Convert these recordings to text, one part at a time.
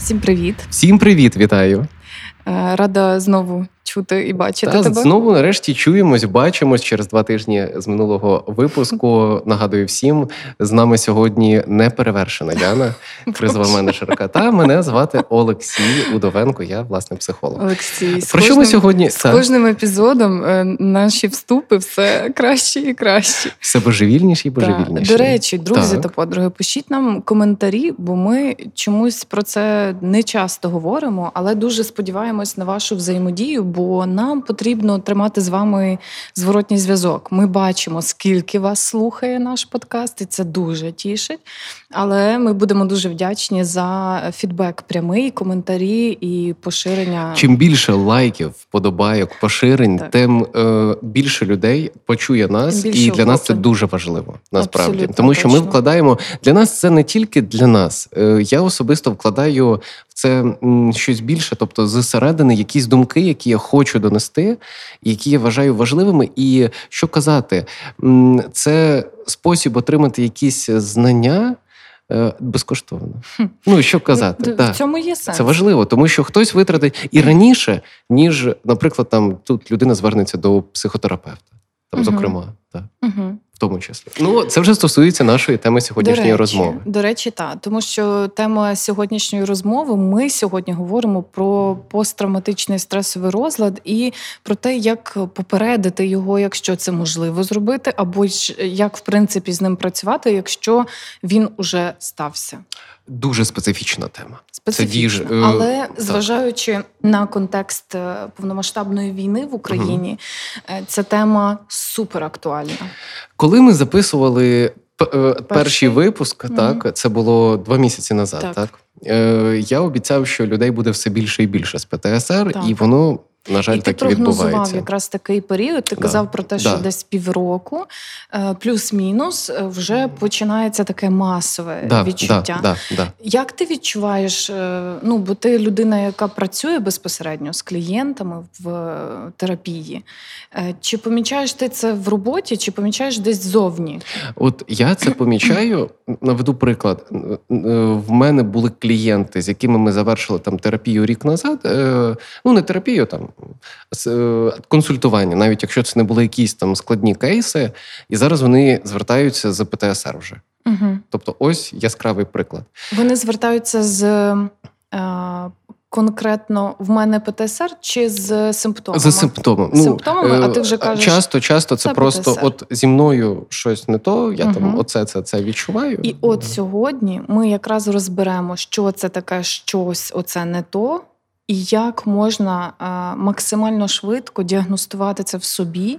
Всім привіт! Всім привіт, вітаю! Е, Рада знову чути і бачити Та, тебе. знову нарешті чуємось, бачимось через два тижні з минулого випуску. Нагадую всім, з нами сьогодні неперевершена Яна, кризова менеджерка. Та мене звати Олексій Удовенко. Я власне психолог. Олексій, з Про що ми сьогодні з кожним епізодом е, наші вступи все краще і краще. все божевільніші і Так. божевільніші. До речі, друзі Так. та подруги, пишіть нам коментарі, бо ми чомусь про це не часто говоримо, але дуже сподіваємось на вашу взаємодію, бо нам потрібно тримати з вами зворотній зв'язок. Ми бачимо, скільки вас слухає наш подкаст, і це дуже тішить. Але ми будемо дуже вдячні за фідбек прямий, коментарі і поширення. Чим більше лайків, вподобайок, поширень, Так. тим е, більше людей почує нас, і для нас це дуже важливо. Насправді, Абсолютно тому що ми вкладаємо для нас це не тільки для нас. Е, я особисто вкладаю в це щось більше, тобто зсередини якісь думки, які я хочу донести, які я вважаю важливими. І що казати, це спосіб отримати якісь знання. е, Безкоштовно. Ну що казати, Д- так. в цьому є сенс. Це важливо, тому що хтось витратить і раніше, ніж, наприклад, там тут людина звернеться до психотерапевта, там, угу. зокрема, так, Угу. Тому числі. Ну, це вже стосується нашої теми сьогоднішньої до речі, розмови. До речі, так. Тому що тема сьогоднішньої розмови ми сьогодні говоримо про посттравматичний стресовий розлад і про те, як попередити його, якщо це можливо зробити, або як в принципі з ним працювати, якщо він уже стався. Дуже специфічна тема. Специфічно, діж- е, але так. зважаючи на контекст е, повномасштабної війни в Україні, е, ця тема супер актуальна. Коли ми записували е, перший випуск, Мгм. так це було два місяці назад. Так. Так, Е, я обіцяв, що людей буде все більше і більше з ПТСР, Так. і воно, на жаль, і так і прогнозував якраз такий період. Ти Да. казав про те, що Да. десь півроку, е, плюс-мінус, е, вже починається таке масове Да, відчуття. Да, да, да. Як ти відчуваєш? е, Ну, бо ти людина, яка працює безпосередньо з клієнтами в терапії. Чи помічаєш ти це в роботі, чи помічаєш десь ззовні? От я це помічаю. Наведу приклад. В мене були клієнти, з якими ми завершили там терапію рік назад. Ну, не терапію, там консультування, навіть якщо це не були якісь там складні кейси, і зараз вони звертаються з ПТСР вже. Угу. Тобто, ось яскравий приклад. Вони звертаються з е, конкретно в мене ПТСР чи з симптомами? За симптомом. Симптомами, а ти вже е, кажеш, часто, часто це, це просто ПТСР. от зі мною щось не то. Я там оце це, це відчуваю. І от сьогодні ми якраз розберемо, що це таке щось, оце не то, і як можна е, максимально швидко діагностувати це в собі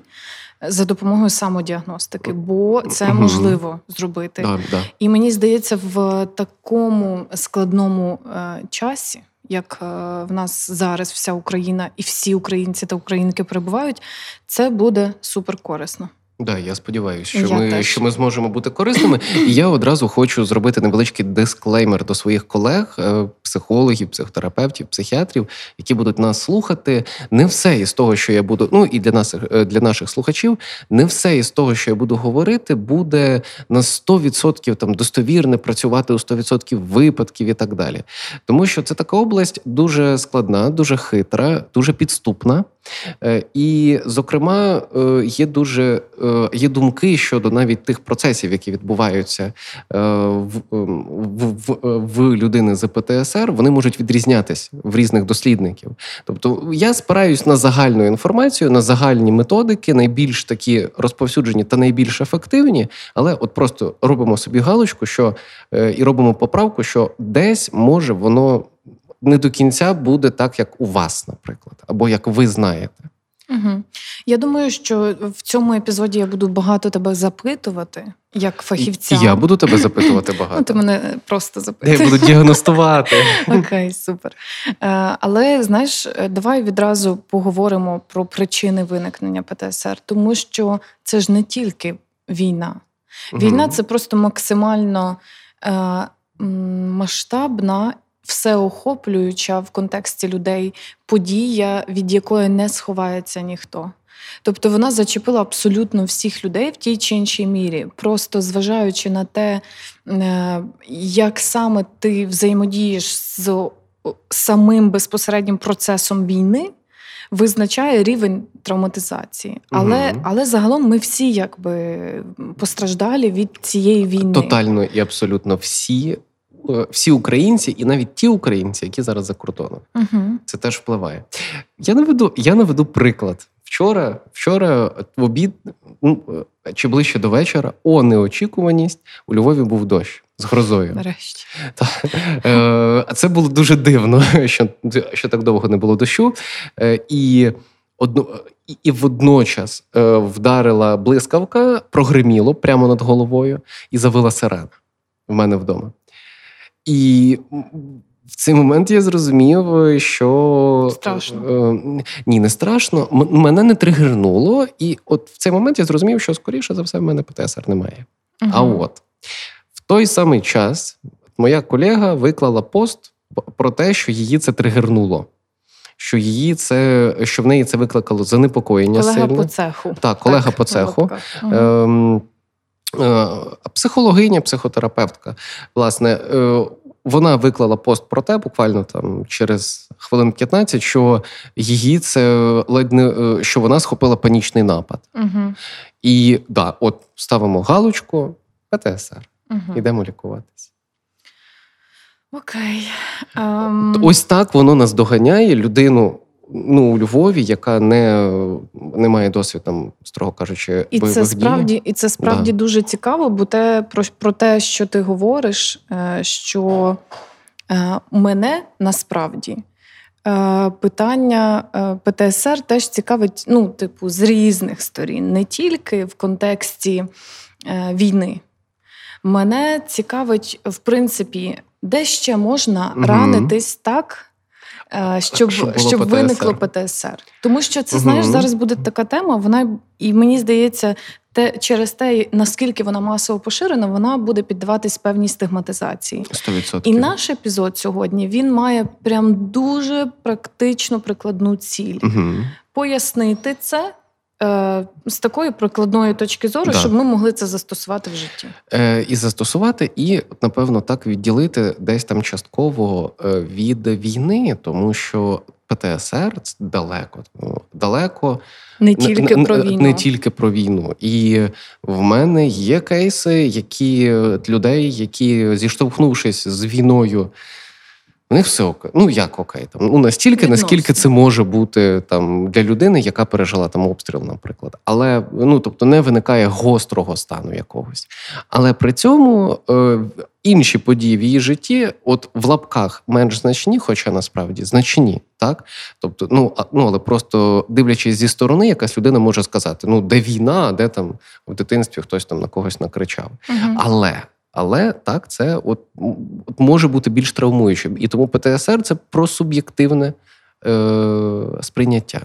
за допомогою самодіагностики, бо це можливо зробити. Да, да. І мені здається, в такому складному е, часі, як е, в нас зараз вся Україна і всі українці та українки перебувають, це буде супер корисно. Да, я сподіваюся, Я що ми теж. що ми зможемо бути корисними. І я одразу хочу зробити невеличкий дисклеймер до своїх колег, е, психологів, психотерапевтів, психіатрів, які будуть нас слухати. Не все із того, що я буду, ну і для нас е, для наших слухачів, не все із того, що я буду говорити, буде на 100% там достовірне працювати у 100% випадків і так далі. Тому що це така область дуже складна, дуже хитра, дуже підступна. Е, І, зокрема, є дуже є думки щодо навіть тих процесів, які відбуваються е, в, ем, в, в, в людини з ПТСР, вони можуть відрізнятись в різних дослідників. Тобто, я спираюсь на загальну інформацію, на загальні методики, найбільш такі розповсюджені та найбільш ефективні, але от просто робимо собі галочку, що е, і робимо поправку, що десь може воно не до кінця буде так, як у вас, наприклад, або як ви знаєте. Угу. Я думаю, що в цьому епізоді я буду багато тебе запитувати, як фахівця. Я буду тебе запитувати багато. Ну, ти мене просто Я буду діагностувати. Окей, супер. Е, Але знаєш, е, давай відразу поговоримо про причини виникнення ПТСР, тому що це ж не тільки війна. Війна Мгм. це просто максимально е, масштабна, всеохоплююча в контексті людей подія, від якої не сховається ніхто. Тобто вона зачепила абсолютно всіх людей в тій чи іншій мірі, просто зважаючи на те, е, як саме ти взаємодієш з самим безпосереднім процесом війни. Визначає рівень травматизації, але, Мгм. але загалом ми всі якби постраждалі від цієї війни. Тотально і абсолютно всі, всі українці, і навіть ті українці, які зараз за кордоном. Угу. Це теж впливає. Я наведу, я наведу приклад. Вчора, вчора в обід, ну, е, чи ближче до вечора, о неочікуваність у Львові був дощ з грозою. Нарешті. Е, А це було дуже дивно, що, що так довго не було дощу. Е, І, одно, і, і водночас е, вдарила блискавка, прогриміло прямо над головою і завила сирена в мене вдома. І в цей момент я зрозумів, що Страшно. Е, ні, не страшно. Мене не тригернуло, і от в цей момент я зрозумів, що скоріше за все в мене ПТСР немає. А от в той самий час моя колега виклала пост про те, що її це тригернуло. Що її це, що в неї це викликало занепокоєння колега сильне. по цеху. Так, колега по цеху. е, психологиня, психотерапевтка. Власне, е, вона виклала пост про те, буквально там через хвилин 15, що її це ледь не е, що вона схопила панічний напад. Мгм. І да, от ставимо галочку, ПТСР, Мгм. ідемо лікуватись. Окей. Ем, Ось так воно нас доганяє людину. Ну, у Львові, яка не, не має досвіду, там, строго кажучи, І бойових це дій. справді, і це справді Да. дуже цікаво, бо те про, про те, що ти говориш, е, що е, мене насправді е, питання ПТСР теж цікавить, ну, типу, з різних сторін, не тільки в контексті війни. Мене цікавить, в принципі, де ще можна Мгм. ранитись так. Щоб, Щоб щоб, було виникло ПТСР. ПТСР. Тому що це, знаєш, зараз буде така тема, вона і мені здається, те, через те, наскільки вона масово поширена, вона буде піддаватись певній стигматизації. 100%. І наш епізод сьогодні він має прям дуже практично прикладну ціль Угу. пояснити це з такої прикладної точки зору, Да. щоб ми могли це застосувати в житті. Е, і застосувати, і напевно так відділити десь там частково е, від війни, тому що ПТСР це далеко. Ну, далеко Не тільки не, про війну. не тільки про війну. І в мене є кейси, які е, людей, які зіштовхнувшись з війною. В них все окей. Ну як окей, там ну настільки, Відносно. наскільки це може бути там для людини, яка пережила там обстріл, наприклад. Але ну тобто не виникає гострого стану якогось. Але при цьому е, інші події в її житті, от в лапках менш значні, хоча насправді значні, так тобто, ну а, ну але просто дивлячись зі сторони, якась людина може сказати: ну де війна, а де там в дитинстві хтось там на когось накричав. Мгм. Але. Але так, це от, от може бути більш травмуючим. І тому ПТСР це про суб'єктивне е, сприйняття.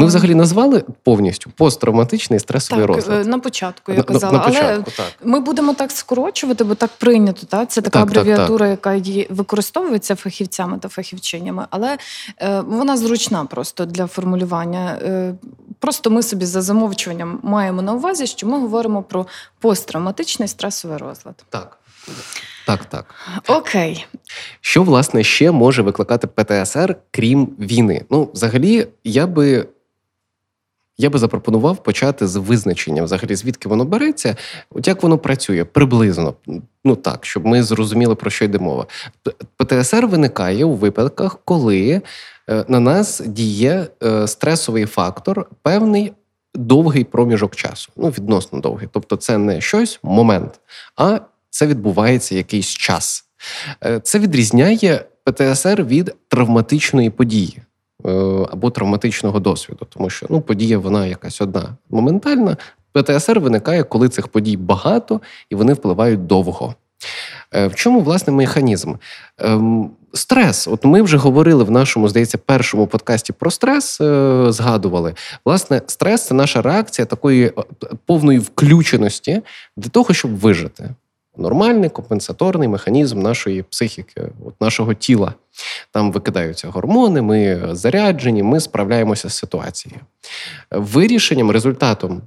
Ми взагалі назвали повністю посттравматичний стресовий Так, розлад. е, на початку я На- на- казала, але так. Ми будемо так скорочувати, бо так прийнято. Та? Це така Так, так, абревіатура, яка використовується фахівцями та фахівчинями, але е, вона зручна просто для формулювання. Е, просто ми собі за замовчуванням маємо на увазі, що ми говоримо про посттравматичний стресовий розлад. Так. Так, так. Окей, Що власне ще може викликати ПТСР, крім війни? Ну, взагалі, я би. Я би запропонував почати з визначення, взагалі, звідки воно береться, от як воно працює приблизно. Ну так, щоб ми зрозуміли, про що йде мова. ПТСР виникає у випадках, коли е, на нас діє е, стресовий фактор, певний довгий проміжок часу. Ну, відносно довгий. Тобто, це не щось, момент, а це відбувається якийсь час. Е, Це відрізняє ПТСР від травматичної події. Е, або травматичного досвіду, тому що ну, подія вона якась одна моментальна. ПТСР виникає, коли цих подій багато і вони впливають довго. Е, В чому власне механізм? Ем, Стрес. От ми вже говорили в нашому, здається, першому подкасті про стрес, е, згадували. Власне, стрес це наша реакція такої повної включеності для того, щоб вижити. Нормальний компенсаторний механізм нашої психіки, от нашого тіла. Там викидаються гормони, ми заряджені, ми справляємося з ситуацією. Вирішенням, результатом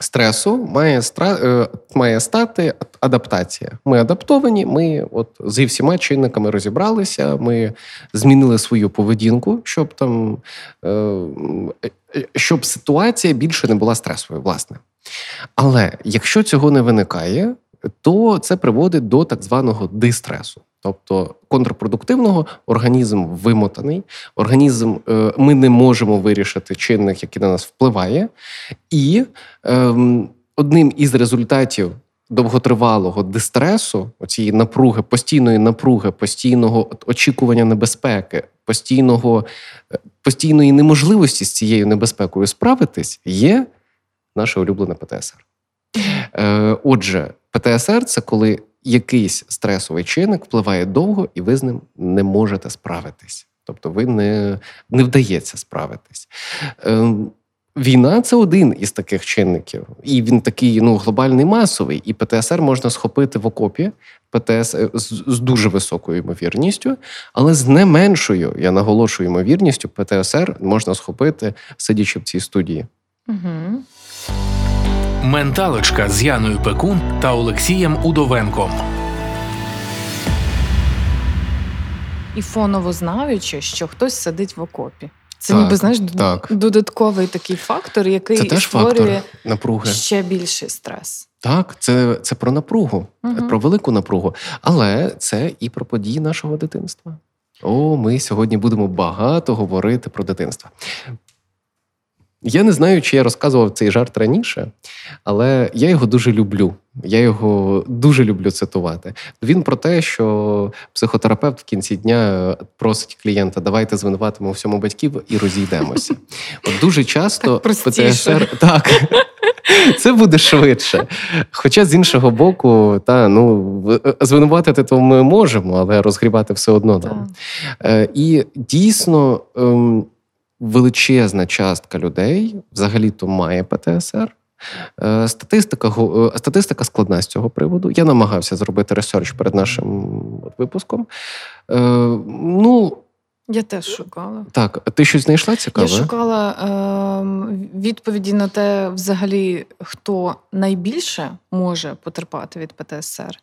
стресу має, стра... е, має стати адаптація. Ми адаптовані, ми от зі всіма чинниками розібралися, ми змінили свою поведінку, щоб там е, е, щоб ситуація більше не була стресовою, власне. Але якщо цього не виникає, то це приводить до так званого дистресу. Тобто контрпродуктивного організм вимотаний, організм е, ми не можемо вирішити чинник, який на нас впливає, і ем, одним із результатів довготривалого дистресу, оцієї напруги, постійної напруги, постійного очікування небезпеки, постійного, е, постійної неможливості з цією небезпекою справитись, є наше улюблене ПТСР. Е, Отже, ПТСР це коли якийсь стресовий чинник впливає довго, і ви з ним не можете справитись. Тобто, ви не, не вдається справитись. Е, Війна це один із таких чинників, і він такий ну глобальний масовий. І ПТСР можна схопити в окопі ПТС е, з, з дуже високою ймовірністю, але з не меншою, я наголошую, ймовірністю ПТСР можна схопити, сидячи в цій студії. Угу. Менталочка з Яною Пекун та Олексієм Удовенком. І фоново знаючи, що хтось сидить в окопі. Це Так, ніби знаєш так. додатковий такий фактор, який Це теж створює фактор напруги. ще більший стрес. Так, це, це про напругу, Мгм. про велику напругу. Але це і про події нашого дитинства. О, ми сьогодні будемо багато говорити про дитинство. Я не знаю, чи я розказував цей жарт раніше, але я його дуже люблю. Я його дуже люблю цитувати. Він про те, що психотерапевт в кінці дня просить клієнта: давайте звинуватимо всьому батьків і розійдемося. От дуже часто Так. ПТСР так. Це буде швидше. Хоча з іншого боку, та ну звинуватити то ми можемо, але розгрібати все одно нам. Е, І дійсно ем, величезна частка людей взагалі-то має ПТСР. Е, Статистика, е, статистика складна з цього приводу. Я намагався зробити ресерч перед нашим випуском. Е, Ну, Я теж шукала. так, ти щось знайшла цікаве? Я шукала ем, відповіді на те, взагалі, хто найбільше може потерпати від ПТСР.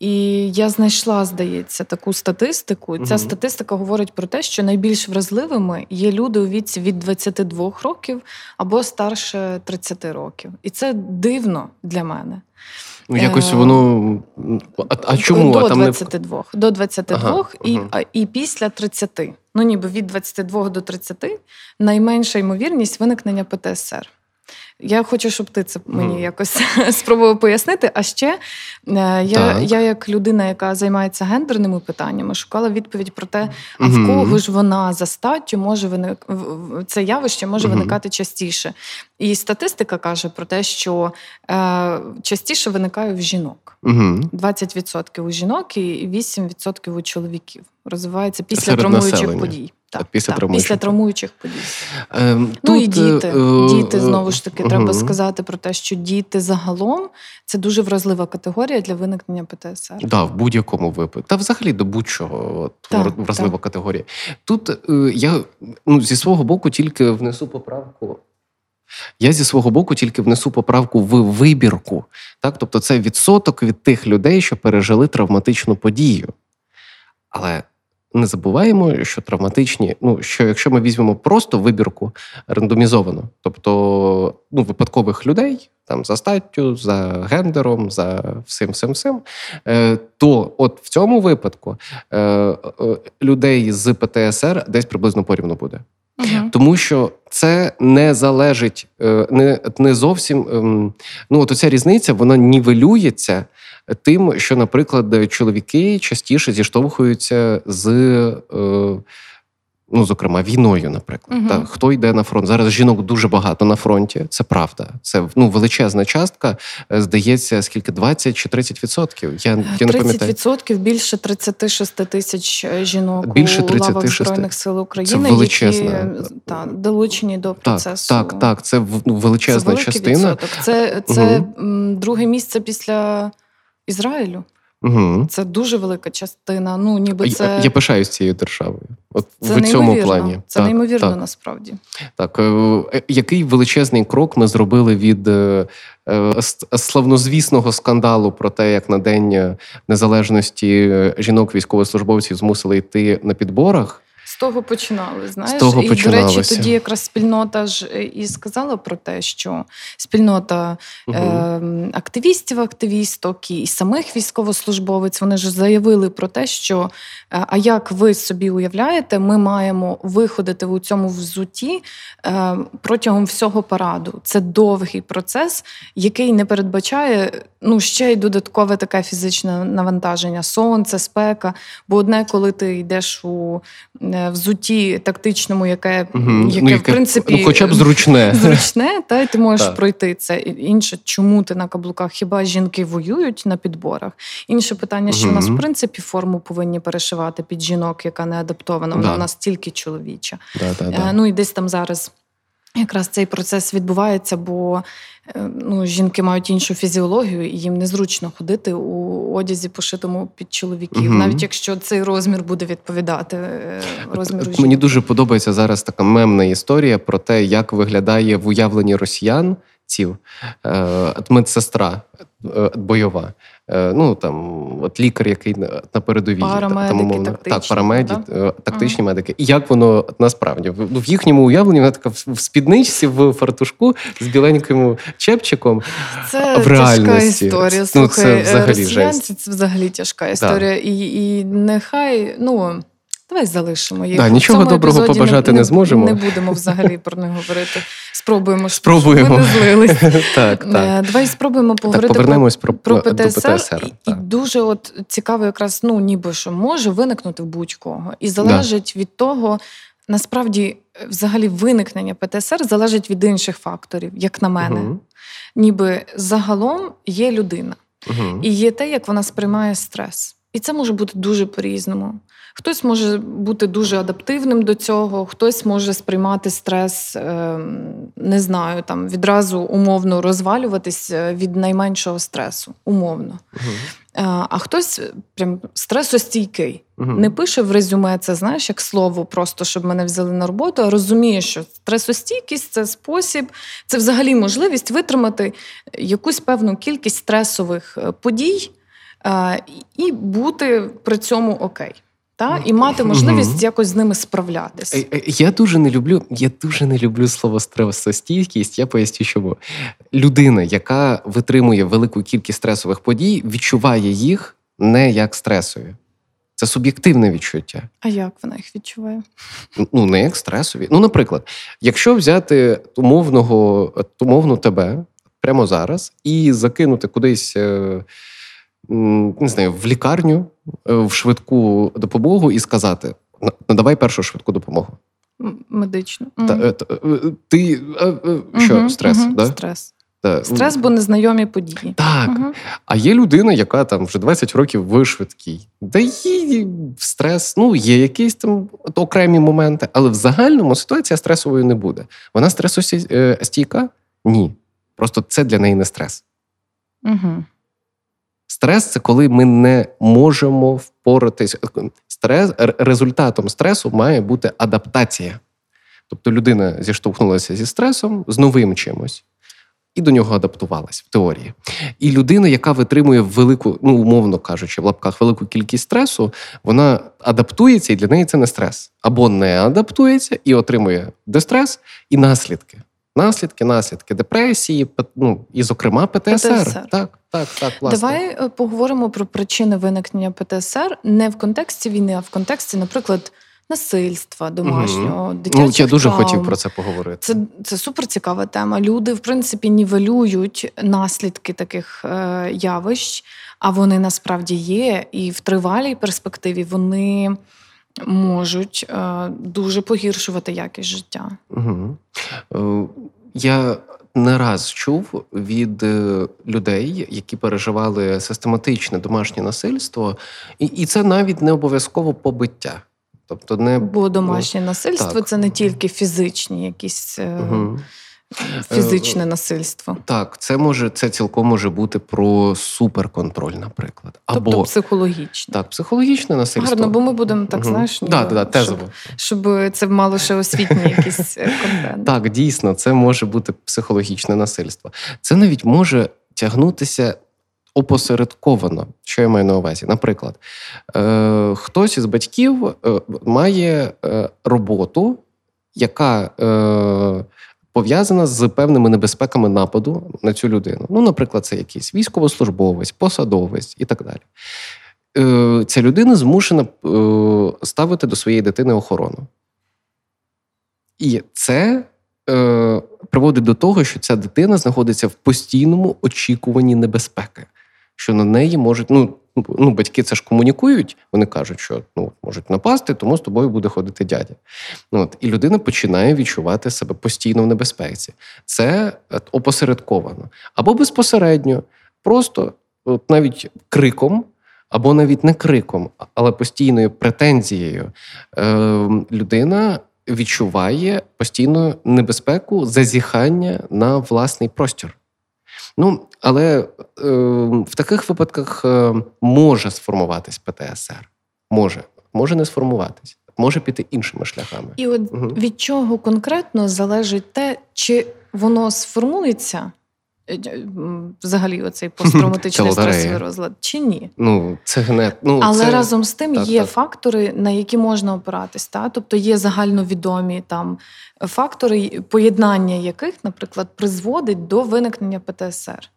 І я знайшла, здається, таку статистику. Ця Мгм. статистика говорить про те, що найбільш вразливими є люди у віці від 22 років або старше 30 років. І це дивно для мене. Ну, якось воно. А, а чому? До а там не... До 22 Ага, і, мгм. а, і після 30. Ну, ніби від 22 до 30 найменша ймовірність виникнення ПТСР. Я хочу, щоб ти це мені Мгм. якось спробував пояснити. А ще е, я, Так. я, як людина, яка займається гендерними питаннями, шукала відповідь про те, а в кого ж вона за статтю може виник... це явище може виникати частіше. І статистика каже про те, що е, частіше виникає в жінок. Угу. 20% у жінок і 8% у чоловіків. Розвивається після Серед травмуючих населення. подій. Так, після травмуючих після травмуючих подій. Ем, ну і діти. е, діти е, знову ж таки, мгм. треба сказати про те, що діти загалом це дуже вразлива категорія для виникнення ПТСР. Да, в будь-якому випадку. Та взагалі до будь-чого от, Так, вразлива так. категорія. Тут е, я ну, зі свого боку тільки внесу поправку. Я зі свого боку тільки внесу поправку в вибірку. Так? Тобто це відсоток від тих людей, що пережили травматичну подію. Але не забуваємо, що травматичні, ну що якщо ми візьмемо просто вибірку рандомізовано, тобто ну, випадкових людей там за статтю, за гендером, за всім всім всім, е, то от в цьому випадку е, е, людей з ПТСР десь приблизно порівну буде. Угу. Тому що це не залежить, не, не зовсім. ем, Ну, от оця різниця вона нівелюється тим, що, наприклад, чоловіки частіше зіштовхуються з е, Ну, зокрема, війною, наприклад, Мгм. та хто йде на фронт? Зараз жінок дуже багато на фронті. Це правда. Це ну величезна частка. Е, Здається, скільки 20 чи 30 відсотків. Я, я не пам'ятаю. 30% більше 36 тисяч е, жінок Більше у лавах Збройних сил України, Це величезна. які та, долучені до Так, процесу. так, так. Це в- ну, величезна Це частина. відсоток. Це, це м, друге місце після Ізраїлю. Угу. Це дуже велика частина. Ну, ніби це, Я, я пишаюсь цією державою. От це в цьому плані. Це так, неймовірно Так, насправді. так. Е, е, Який величезний крок ми зробили від е, славнозвісного скандалу про те, як на День Незалежності жінок військовослужбовців змусили йти на підборах. З того починали. Знаєш, того і до речі, тоді якраз спільнота ж е, і сказала про те, що спільнота Угу. е, активістів, активісток і самих військовослужбовець вони ж заявили про те, що е, а як ви собі уявляєте, ми маємо виходити у цьому взутті е, протягом всього параду. Це довгий процес, який не передбачає ну ще й додаткове таке фізичне навантаження, сонце, спека. Бо одне, коли ти йдеш у взутті тактичному, яке, угу. яке Ну, в принципі ну, хоча б зручне. зручне, та й ти можеш Так. пройти це. Інше, чому ти на каблуках? Хіба жінки воюють на підборах? Інше питання, що в нас в принципі форму повинні перешивати під жінок, яка не адаптована. Вона Да. у нас тільки чоловіча. Да, да, Е, да. Ну і десь там зараз. Якраз цей процес відбувається, бо е, ну, жінки мають іншу фізіологію, і їм незручно ходити у одязі, пошитому під чоловіків, угу. навіть якщо цей розмір буде відповідати е, розміру жінки. Мені дуже подобається зараз така мемна історія про те, як виглядає в уявленні росіян ців е, медсестра е, бойова. Е, Ну там от лікар, який на передовій Парамедики там, умовно. тактичні, так, парамеді, да? тактичні медики. І як воно насправді в їхньому уявленні вона така в спідничці, в фартушку з біленьким чепчиком. Це в тяжка реальності. історія. Ну, це взагалі росіянці жесть. це взагалі тяжка історія. І, і нехай, ну. Давай залишимо їх. Да, нічого доброго побажати не зможемо. Не будемо взагалі про них говорити. Спробуємо, Спробуємо. ми. Так, так. Е, Давай спробуємо Так, поговорити повернемось про, про до ПТСР. ПТСР. І, і дуже от цікаво, якраз ну ніби що може виникнути в будь-кого, і залежить від того. Насправді, е, взагалі, виникнення ПТСР залежить від інших факторів, як на мене. Мгм. Ніби загалом є людина, Мгм. і є те, як вона сприймає стрес. І це може бути дуже по-різному. Хтось може бути дуже адаптивним до цього, хтось може сприймати стрес, ем, не знаю, там відразу умовно розвалюватись е, від найменшого стресу, умовно. Е, А хтось прям стресостійкий. Мгм. Не пише в резюме це, знаєш, як слово, просто щоб мене взяли на роботу, а розуміє, що стресостійкість це спосіб, це взагалі можливість витримати якусь певну кількість стресових е, подій і бути при цьому окей. Та? І мати можливість Мгм. якось з ними справлятись. Е, е, Я дуже не люблю. Я дуже не люблю слово стресостійкість. Я поясню, чому людина, яка витримує велику кількість стресових подій, відчуває їх не як стресові. Це суб'єктивне відчуття. А як вона їх відчуває? Ну, не як стресові. Ну, наприклад, якщо взяти умовного, умовну тебе прямо зараз і закинути кудись. Не знаю, в лікарню, е, в швидку допомогу і сказати: надавай першу швидку допомогу. Медично. Та, е, та, е, ти що, Мгм, стрес? мгм, Да? Стрес. Та, Стрес, бо незнайомі події. Так. Мгм. А є людина, яка там вже 20 років в швидкій. Да їй стрес, ну, є якісь там окремі моменти, але в загальному ситуація стресовою не буде. Вона стресостійка? Ні. Просто це для неї не стрес. Угу. Стрес це коли ми не можемо впоратись. Стрес, результатом стресу має бути адаптація. Тобто людина зіштовхнулася зі стресом, з новим чимось, і до нього адаптувалась в теорії. І людина, яка витримує велику, ну умовно кажучи, в лапках велику кількість стресу, вона адаптується, і для неї це не стрес. Або не адаптується і отримує дистрес і наслідки. Наслідки, наслідки депресії, ну і, зокрема, ПТСР. ПТСР. Так, так, так, власне. Давай е, поговоримо про причини виникнення ПТСР не в контексті війни, а в контексті, наприклад, насильства домашнього, дитячих Ну, я дуже травм. хотів про це поговорити. Це, це супер цікава тема. Люди, в принципі, нівелюють наслідки таких е, явищ, а вони насправді є. І в тривалій перспективі вони можуть е, дуже погіршувати якість життя. Угу. Я не раз чув від е, людей, які переживали систематичне домашнє насильство, і, і це навіть не обов'язково побиття. Тобто не Бо домашнє насильство так. це не тільки фізичні якісь. е, Угу. Фізичне насильство, Так, це може це цілком може бути про суперконтроль, наприклад. Або тобто психологічне. так, психологічне насильство. Гарно, бо ми будемо так, знаєш, да, ніби, да, да, щоб, щоб це мало ще освітній якийсь е, контент. Так, дійсно, це може бути психологічне насильство. Це навіть може тягнутися опосередковано. Що я маю на увазі? Наприклад, е, хтось із батьків е, має е, роботу, яка е, пов'язана з певними небезпеками нападу на цю людину. Ну, наприклад, це якийсь військовослужбовець, посадовець і так далі. Е, ця людина змушена е, ставити до своєї дитини охорону. І це е, приводить до того, що ця дитина знаходиться в постійному очікуванні небезпеки, що на неї можуть. Ну, ну батьки це ж комунікують, вони кажуть, що ну, можуть напасти, тому з тобою буде ходити дядя. Ну, От, І людина починає відчувати себе постійно в небезпеці. Це опосередковано. Або безпосередньо, просто от навіть криком. Або навіть не криком, але постійною претензією е, людина відчуває постійну небезпеку зазіхання на власний простір. Ну, але е, в таких випадках е, може сформуватись ПТСР. Може, може не сформуватись, може піти іншими шляхами. І от Мгм. від чого конкретно залежить те, чи воно сформується, е, е, взагалі оцей посттравматичний стресовий розлад, чи ні? Ну, це гне... ну, Але це... разом з тим так, є так. фактори, на які можна опиратись. Та? Тобто є загальновідомі там фактори, поєднання яких, наприклад, призводить до виникнення ПТСР.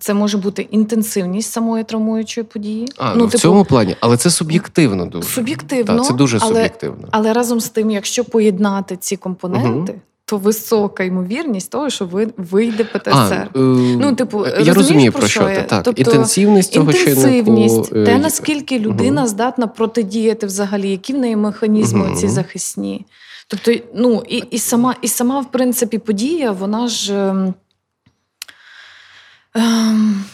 Це може бути інтенсивність самої травмуючої події. А, ну, в цьому плані, але це суб'єктивно дуже. суб'єктивно, Так, це дуже але, суб'єктивно. але разом з тим, якщо поєднати ці компоненти, то висока ймовірність того, що ви вийде ПТСР. А, е, Ну, типу, я розумію, про що що ти. Так, Тобто, інтенсивність цього Інтенсивність, чиннику. е, те наскільки людина Мгм. здатна протидіяти взагалі, які в неї механізми Мгм. ці захисні. Тобто, ну і, і сама, і сама, в принципі, подія, вона ж ем,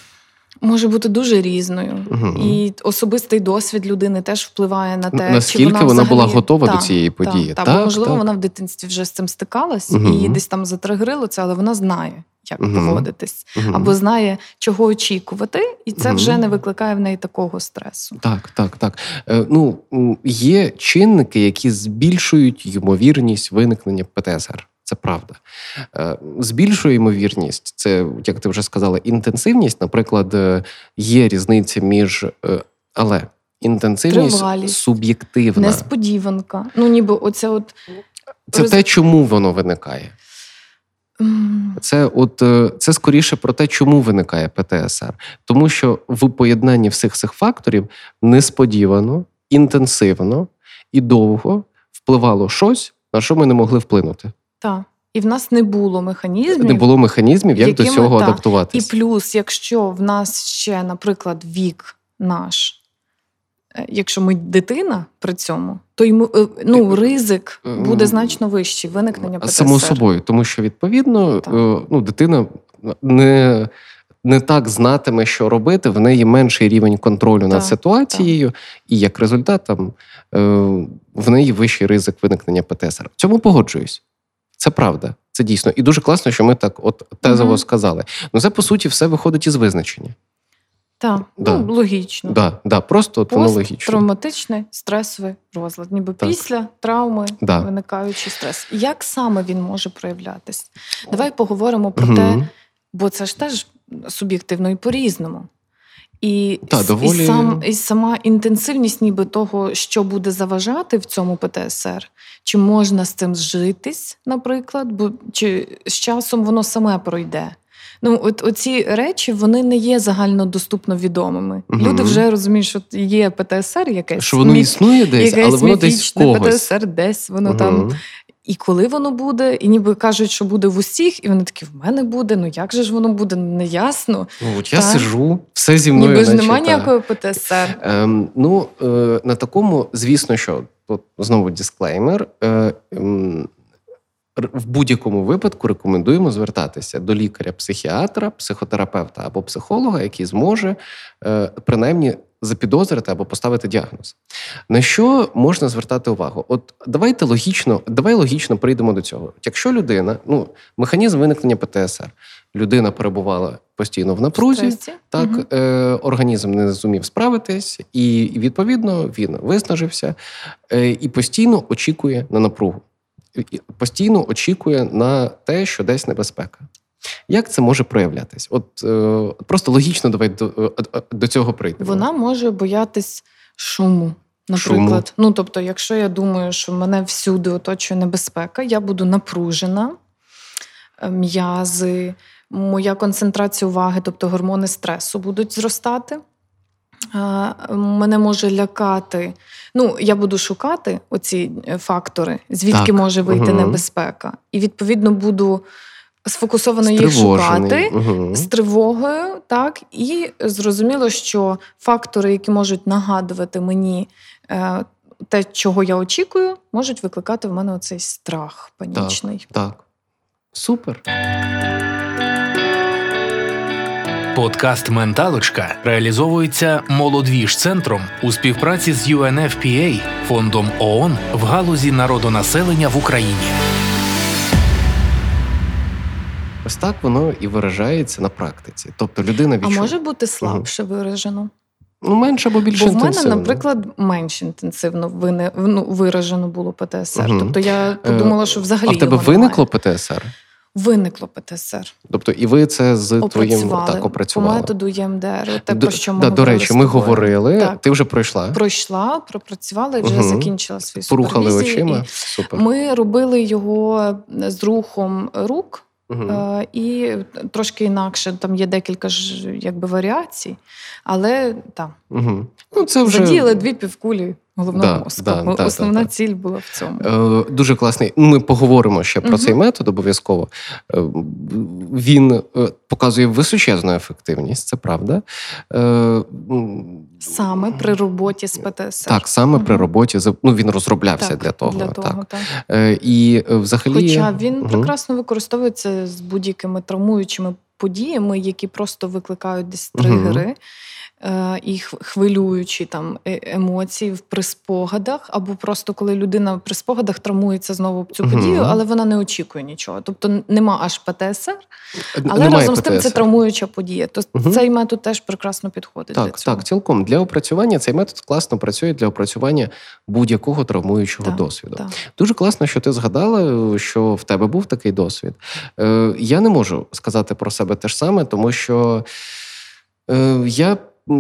може бути дуже різною. Мгм. І особистий досвід людини теж впливає на те, Наскільки чи вона, вона була готова до цієї події. Так, Так, бо, можливо, так. вона в дитинстві вже з цим стикалась Мгм. і її десь там затригрило це, але вона знає, як Мгм. поводитись або знає, чого очікувати, і це вже не викликає в неї такого стресу. Так, так, так. Е, ну, є чинники, які збільшують ймовірність виникнення ПТСР. Це правда. Е, Збільшує ймовірність, це, як ти вже сказала, інтенсивність. Наприклад, е, є різниця між. е, Але інтенсивність Тривалість. суб'єктивна. Несподіванка. Ну, ніби оця от. Це роз- те, чому воно виникає. Це от це скоріше про те, чому виникає ПТСР. Тому що в поєднанні всіх цих факторів несподівано, інтенсивно і довго впливало щось, на що ми не могли вплинути. Та. І в нас не було механізмів. Не було механізмів, як до цього та. І плюс, якщо в нас ще, наприклад, вік наш, е, якщо ми дитина при цьому, то йому е, ну, ризик Е, буде значно вищий виникнення ПТСР. Само собою, тому що відповідно Так. е, ну, дитина не. Не так знатиме, що робити, в неї менший рівень контролю над Так, ситуацією, і як результат, там в неї вищий ризик виникнення ПТСР. В цьому погоджуюсь. Це правда, це дійсно. І дуже класно, що ми так от тезово Мгм. сказали. Ну це по суті все виходить із визначення. Так, Да. ну, логічно. Да, да, просто от воно логічно. Посттравматичний стресовий розлад, ніби Так. після травми Да. виникаючий стрес. Як саме він може проявлятись? Давай поговоримо про те, бо це ж теж суб'єктивно і по-різному. І, Та, доволі- і, сам, і сама інтенсивність, ніби того, що буде заважати в цьому ПТСР, чи можна з цим зжитись, наприклад, бо чи з часом воно саме пройде. Ну, от оці речі вони не є загальнодоступно відомими. Мгм. Люди вже розуміють, що є ПТСР якесь Що воно міф- існує десь, але воно десь в когось. ПТСР, десь воно там Мгм. І коли воно буде, і ніби кажуть, що буде в усіх, і вони такі в мене буде. Ну як же ж воно буде? Неясно. Ну, от я Так. сижу, все зі мною. Ніби ж немає та. ніякої ПТСР. Ем, ну, е, на такому, звісно, що тут знову дисклеймер. Е, ем, в будь-якому випадку рекомендуємо звертатися до лікаря-психіатра, психотерапевта або психолога, який зможе е, принаймні запідозрити або поставити діагноз. На що можна звертати увагу? От давайте логічно, давай логічно прийдемо до цього. Якщо людина, ну механізм виникнення ПТСР, людина перебувала постійно в напрузі, Стресі. так, Мгм. е, організм не зумів справитись, і відповідно він виснажився е, і постійно очікує на напругу, постійно очікує на те, що десь небезпека. Як це може проявлятись? От е, просто логічно давай до, е, до цього прийдемо. Вона може боятись шуму. Наприклад, Шуму. ну тобто, якщо я думаю, що мене всюди оточує небезпека, я буду напружена, е, м'язи, моя концентрація уваги, тобто гормони стресу будуть зростати. Мене може лякати. Ну, я буду шукати оці е, фактори, звідки Так. може вийти Мгм. небезпека. І відповідно буду сфокусовано їх шукати Мгм. з тривогою, так і зрозуміло, що фактори, які можуть нагадувати мені е, те, чого я очікую, можуть викликати в мене оцей страх панічний. Так. Супер. Подкаст Менталочка реалізовується молодвіж центром у співпраці з UNFPA, фондом ООН в галузі народонаселення в Україні. Ось так воно і виражається на практиці. Тобто людина А може бути слабше виражено? Ну, менше або більше Бо в мене, наприклад, менш інтенсивно вине, ну, виражено було ПТСР. Мгм. Тобто я подумала, що взагалі а в тебе його немає. виникло ПТСР? виникло ПТСР. Тобто, і ви це з твоїм Опрацювали по методу ЄМДР. Те, До- про що ми да, до речі, ми говорили. Так. Ти вже пройшла, Пройшла, пропрацювала і вже Мгм. закінчила свій порухали очима. Супер. Ми робили його з рухом рук. Е, І трошки інакше там є декілька ж якби варіацій, але так. Uh-huh. Ну, це вже задіяли дві півкулі головного Да, мозку. да, да, Основна да, да. ціль була в цьому. Е, Дуже класний. Ми поговоримо ще про цей метод обов'язково. Е, Він е, показує височезну ефективність, це правда. Е, Саме при роботі з ПТСР. Так, саме при роботі ну, він розроблявся Так, для того. Для того так. Е, І взагалі. Хоча він Мгм. прекрасно використовується з будь-якими травмуючими подіями, які просто викликають десь тригери. Е, І хвилюючі там е- емоції в- при спогадах, або просто коли людина при спогадах травмується знову цю подію, але вона не очікує нічого. Тобто нема аж ПТСР, але Немає разом з тим це травмуюча подія. То Мгм. цей метод теж прекрасно підходить для Так, цього. так, цілком для опрацювання цей метод класно працює для опрацювання будь-якого травмуючого Так, досвіду. Так. Дуже класно, що ти згадала, що в тебе був такий досвід. Е, я не можу сказати про себе те ж саме, тому що я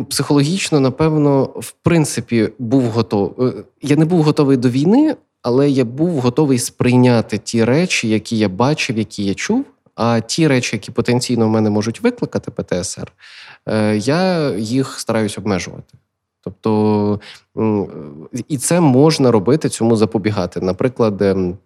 психологічно, напевно, в принципі, був готовий. Я не був готовий до війни, але я був готовий сприйняти ті речі, які я бачив, які я чув. А ті речі, які потенційно в мене можуть викликати ПТСР, е, я їх стараюсь обмежувати. Тобто, і це можна робити, цьому запобігати. Наприклад, ем,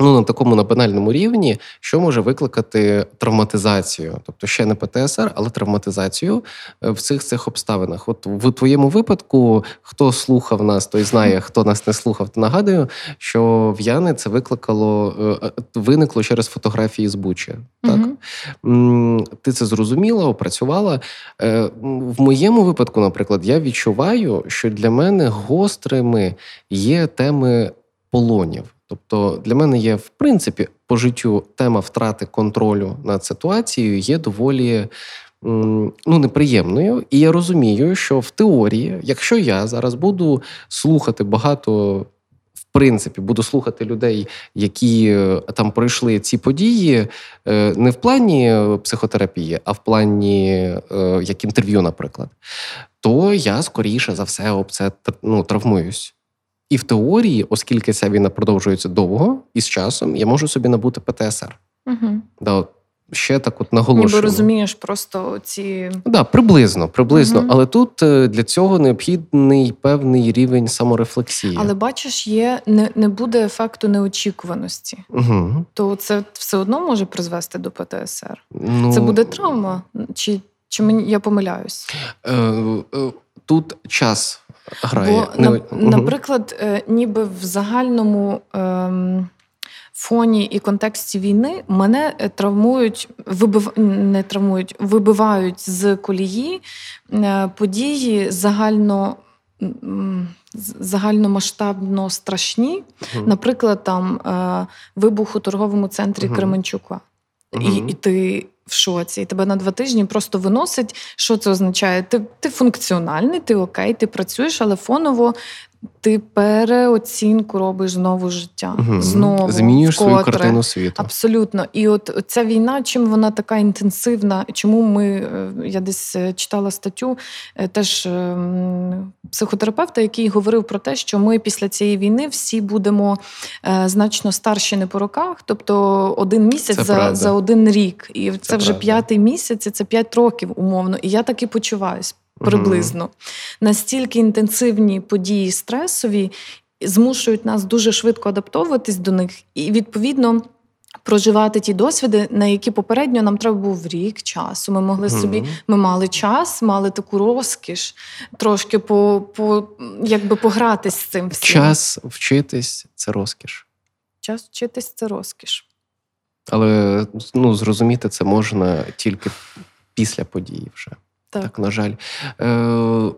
ну, на такому на банальному рівні, що може викликати травматизацію, тобто ще не ПТСР, але травматизацію е, в цих цих обставинах. От в твоєму випадку, хто слухав нас, той знає, хто нас не слухав, то нагадую, що в Яни це викликало е, е, виникло через фотографії з Бучі. Так? М, Ти це зрозуміла, опрацювала. В моєму випадку, наприклад, я відчуваю, що для мене гострими є теми полонів. Тобто для мене є, в принципі, по життю тема втрати контролю над ситуацією є доволі ну, неприємною. І я розумію, що в теорії, якщо я зараз буду слухати багато. В принципі, буду слухати людей, які е, там пройшли ці події, е, не в плані психотерапії, а в плані е, як інтерв'ю, наприклад, то я скоріше за все об це ну, травмуюсь. І в теорії, оскільки ця війна продовжується довго і з часом, я можу собі набути ПТСР. Мгм. Да, от ще так от наголошуємо. Ніби розумієш просто ці. Да, приблизно, приблизно. Мгм. Але тут е, для цього необхідний певний рівень саморефлексії. Але бачиш, є не, не буде ефекту неочікуваності. Угу. То це все одно може призвести до ПТСР. Ну, Це буде травма, чи, чи мені я помиляюсь? Е, е, тут час грає. Бо, на, наприклад, е, ніби в загальному ем, фоні і контексті війни мене е, травмують, вибив, не травмують, вибивають з колії е, події загально. Загальномасштабно страшні, Мгм. наприклад, там вибух у торговому центрі Мгм. Кременчука, і, і ти в шоці, і тебе на два тижні просто виносить. Що це означає? Ти, ти функціональний, ти окей, ти працюєш, але фоново ти переоцінку робиш знову життя. Мгм. Знову Змінюєш свою картину світу. Абсолютно. І от ця війна, чим вона така інтенсивна, чому ми, е, я десь е, читала статтю, е, теж е, психотерапевта, який говорив про те, що ми після цієї війни всі будемо значно старші не по роках, тобто один місяць Це за, правда. за один рік. І це, вже правда. п'ятий місяць, і це п'ять років умовно. І я так і почуваюсь. Приблизно настільки інтенсивні події стресові змушують нас дуже швидко адаптовуватись до них, і відповідно. Проживати ті досвіди, на які попередньо нам треба був рік часу. Ми могли собі, ми мали час, мали таку розкіш, трошки по, по якби погратись з цим всім. Час вчитись це розкіш. час вчитись це розкіш. Але ну, зрозуміти це можна тільки після події вже. Так, Так, на жаль. Е,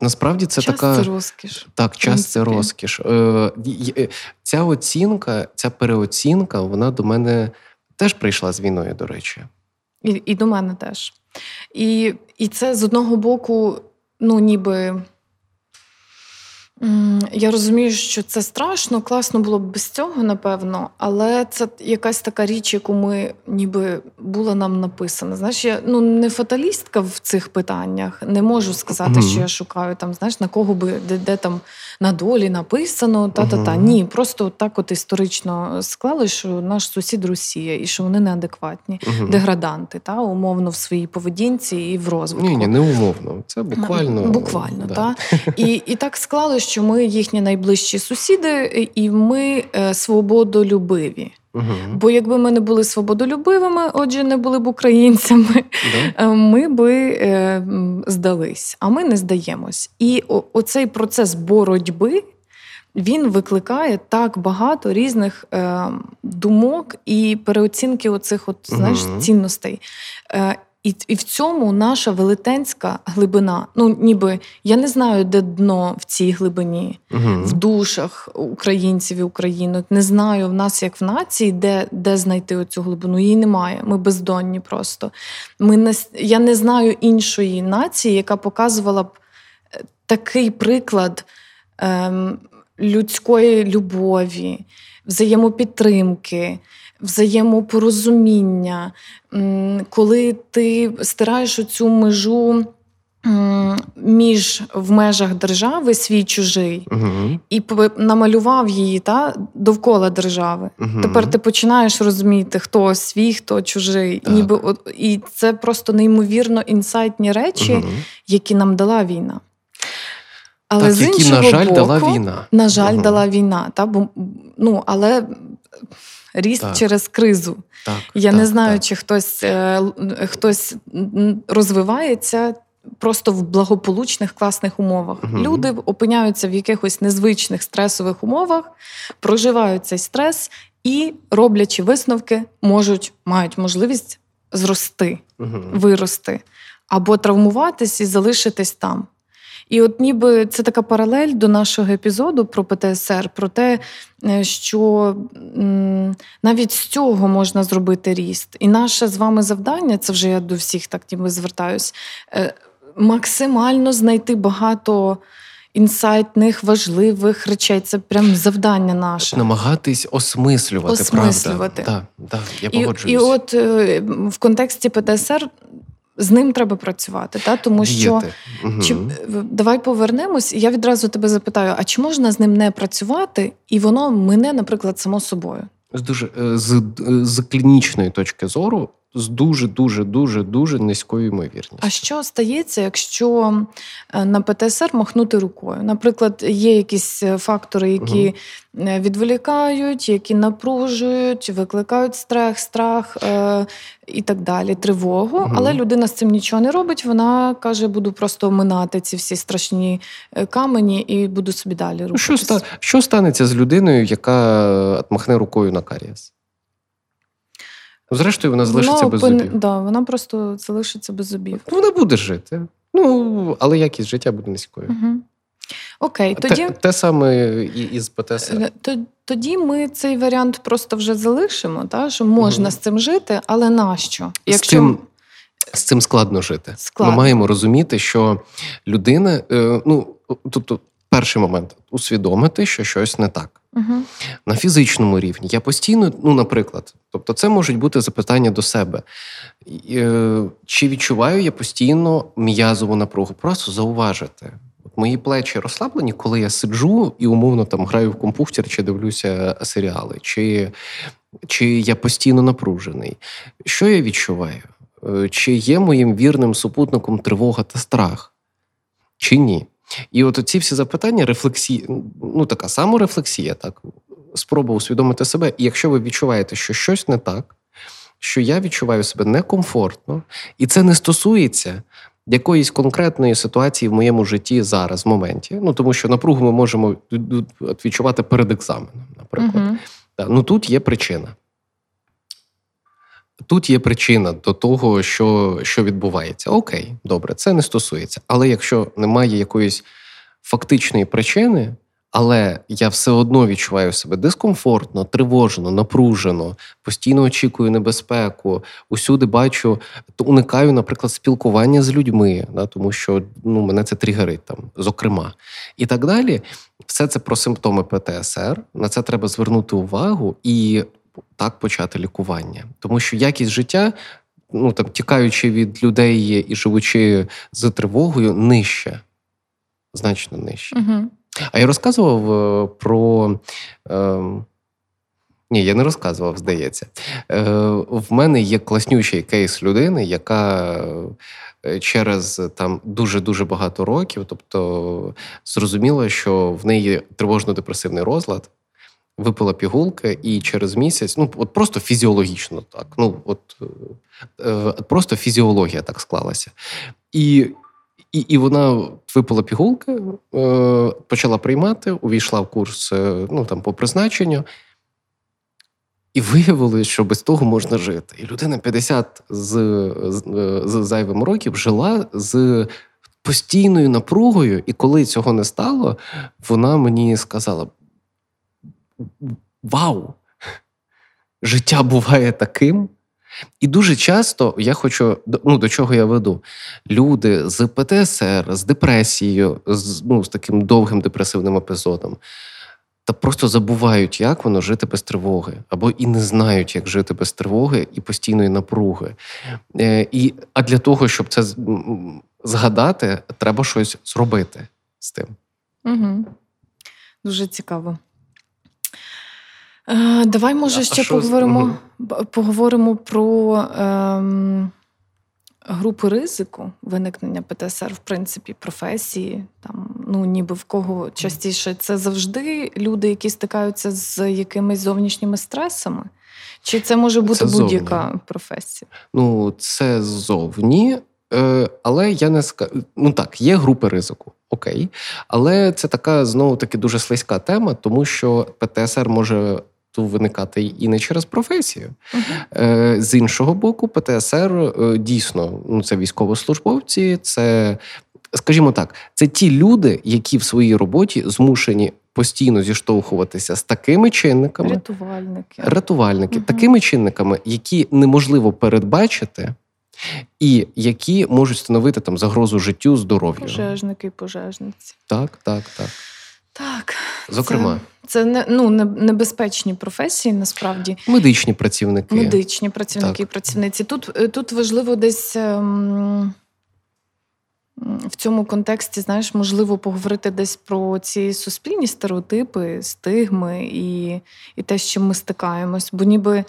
насправді це час така. це розкіш. Так, час це розкіш. Е, й- ця оцінка, ця переоцінка, вона до мене теж прийшла з війною, до речі. І, і до мене теж. І, і це з одного боку, ну, ніби. Я розумію, що це страшно, класно було б без цього, напевно, але це якась така річ, яку ми ніби була нам написана. Знаєш, я ну не фаталістка в цих питаннях. Не можу сказати, що я шукаю там, знаєш, на кого би де, де там на долі написано, та-та-та. Ні, просто так от історично склали, що наш сусід Росія і що вони неадекватні деграданти, та умовно в своїй поведінці і в розвитку. Ні, ні, не умовно. Це буквально. Буквально, да. та і, і так склали, що ми їхні найближчі сусіди, і ми е, свободолюбиві. Угу. Бо якби ми не були свободолюбивими, отже, не були б українцями, Да? е, ми би е, здались, а ми не здаємось. І оцей процес боротьби. Він викликає так багато різних е, думок і переоцінки оцих от, знаєш, цінностей. Е, і, і в цьому наша велетенська глибина. Ну, ніби я не знаю, де дно в цій глибині, Угу. в душах українців і українок. Не знаю в нас, як в нації, де, де знайти оцю глибину. Її немає. Ми бездонні просто. Ми не, я не знаю іншої нації, яка показувала б е, такий приклад ем, людської любові, взаємопідтримки, взаємопорозуміння, коли ти стираєш оцю межу. Між в межах держави свій чужий Угу. і намалював її та довкола держави. Угу. Тепер ти починаєш розуміти, хто свій, хто чужий. Так. Ніби і це просто неймовірно інсайтні речі, Угу. які нам дала війна. Але Так, з які, іншого на жаль, боку, дала війна. На жаль, дала війна. Та, бо, ну, але ріст Так. через кризу. Так, Я так, не знаю, так. чи хтось, е, хтось розвивається просто в благополучних класних умовах. Мгм. Люди опиняються в якихось незвичних стресових умовах, проживають цей стрес і, роблячи висновки, можуть мають можливість зрости, Мгм. вирости або травмуватись і залишитись там. І от ніби це така паралель до нашого епізоду про ПТСР, про те, е, що навіть з цього можна зробити ріст. І наше з вами завдання, це вже я до всіх так ніби звертаюсь, е, максимально знайти багато інсайтних, важливих речей. Це прям завдання наше. Намагатись осмислювати, Осмислювати. правда. Так, так, я І, погоджуюсь. і от е, в контексті ПТСР з ним треба працювати, та? тому що. угу. Чи давай повернемось, і я відразу тебе запитаю: а чи можна з ним не працювати, і воно мине, наприклад, само собою? з дуже е, з, з клінічної точки зору з дуже дуже дуже дуже низькою ймовірністю. А що стається, якщо е, на ПТСР махнути рукою? Наприклад, є якісь е, фактори, які угу. відволікають, які напружують, викликають страх, страх е- і так далі, тривогу. Угу. Але людина з цим нічого не робить. Вона каже: буду просто оминати ці всі страшні камені і буду собі далі рухатись. Що ста що станеться з людиною, яка махне рукою на карієс? Зрештою, вона залишиться вона без опин... зубів. Да, Вона просто залишиться без зубів. Вона буде жити. Ну, але якість життя буде низькою. Угу. Окей, тоді те, те саме і із ПТСР. Е, тоді ми цей варіант просто вже залишимо, та, що можна угу. з цим жити, але нащо? Якщо... З цим з цим складно жити. Складно. Ми маємо розуміти, що людина, е, ну тобто, перший момент усвідомити, що щось не так. Угу. На фізичному рівні я постійно, ну, наприклад, тобто, це можуть бути запитання до себе. Е, чи відчуваю я постійно м'язову напругу? Просто зауважити. От Мої плечі розслаблені, коли я сиджу і умовно там граю в компухтер чи дивлюся серіали, чи, чи я постійно напружений. Що я відчуваю? Е, чи є моїм вірним супутником тривога та страх? Чи ні? І от ці всі запитання, рефлексія, ну така саморефлексія, так, спроба усвідомити себе. І якщо ви відчуваєте, що щось не так, що я відчуваю себе некомфортно, і це не стосується якоїсь конкретної ситуації в моєму житті зараз, в моменті. Ну тому що напругу ми можемо відчувати перед екзаменом, наприклад. Так, ну тут є причина. Тут є причина до того, що що відбувається. Окей, добре, це не стосується. Але якщо немає якоїсь фактичної причини, але я все одно відчуваю себе дискомфортно, тривожно, напружено, постійно очікую небезпеку, усюди бачу, то уникаю, наприклад, спілкування з людьми, да, тому що ну, мене це тригерить там, зокрема. І так далі. Все це про симптоми ПТСР. На це треба звернути увагу і так почати лікування, тому що якість життя. Ну там тікаючи від людей і живучи з тривогою, нижче, значно нижче. Угу. А я розказував е, про. Е, ні, я не розказував, здається. Е, В мене є класнючий кейс людини, яка е, через там дуже-дуже багато років, тобто зрозуміла, що в неї тривожно-депресивний розлад випила пігулки, і через місяць, ну от просто фізіологічно так. Ну от е, просто фізіологія так склалася. І і і вона випила пігулки, е, почала приймати, увійшла в курс е, ну там по призначенню. І виявилось, що без того можна жити. І людина 50 з, з, з зайвим років жила з постійною напругою, і коли цього не стало, вона мені сказала: Вау! Життя буває таким. І дуже часто я хочу, ну до чого я веду, люди з ПТСР, з депресією, з ну, з таким довгим депресивним епізодом, та просто забувають, як воно жити без тривоги, або і не знають, як жити без тривоги і постійної напруги. Е, і, А для того, щоб це згадати, треба щось зробити з тим. Угу. Дуже цікаво. Е, давай, може, а ще що? поговоримо поговоримо про ем, групи ризику виникнення ПТСР, в принципі, професії. Там, ну, ніби в кого частіше це завжди люди, які стикаються з якимись зовнішніми стресами. Чи це може бути це будь-яка зовні. професія? Ну, це зовні. Е, але я не скажу, ну так, є групи ризику, окей. Але це така знову таки дуже слизька тема, тому що ПТСР може виникати і не через професію. Uh-huh. З іншого боку, ПТСР е, дійсно ну це військовослужбовці, це, скажімо так, це ті люди, які в своїй роботі змушені. Постійно зіштовхуватися з такими чинниками, рятувальники, рятувальники, угу. такими чинниками, які неможливо передбачити, і які можуть становити там загрозу життю, здоров'ю. Пожежники, пожежниці. Так, так, так. Так, зокрема, це, це не ну небезпечні професії. Насправді медичні працівники, медичні працівники і працівниці. Тут е, тут важливо десь ем, в цьому контексті, знаєш, можливо, поговорити десь про ці суспільні стереотипи, стигми і і те, з чим ми стикаємось. Бо ніби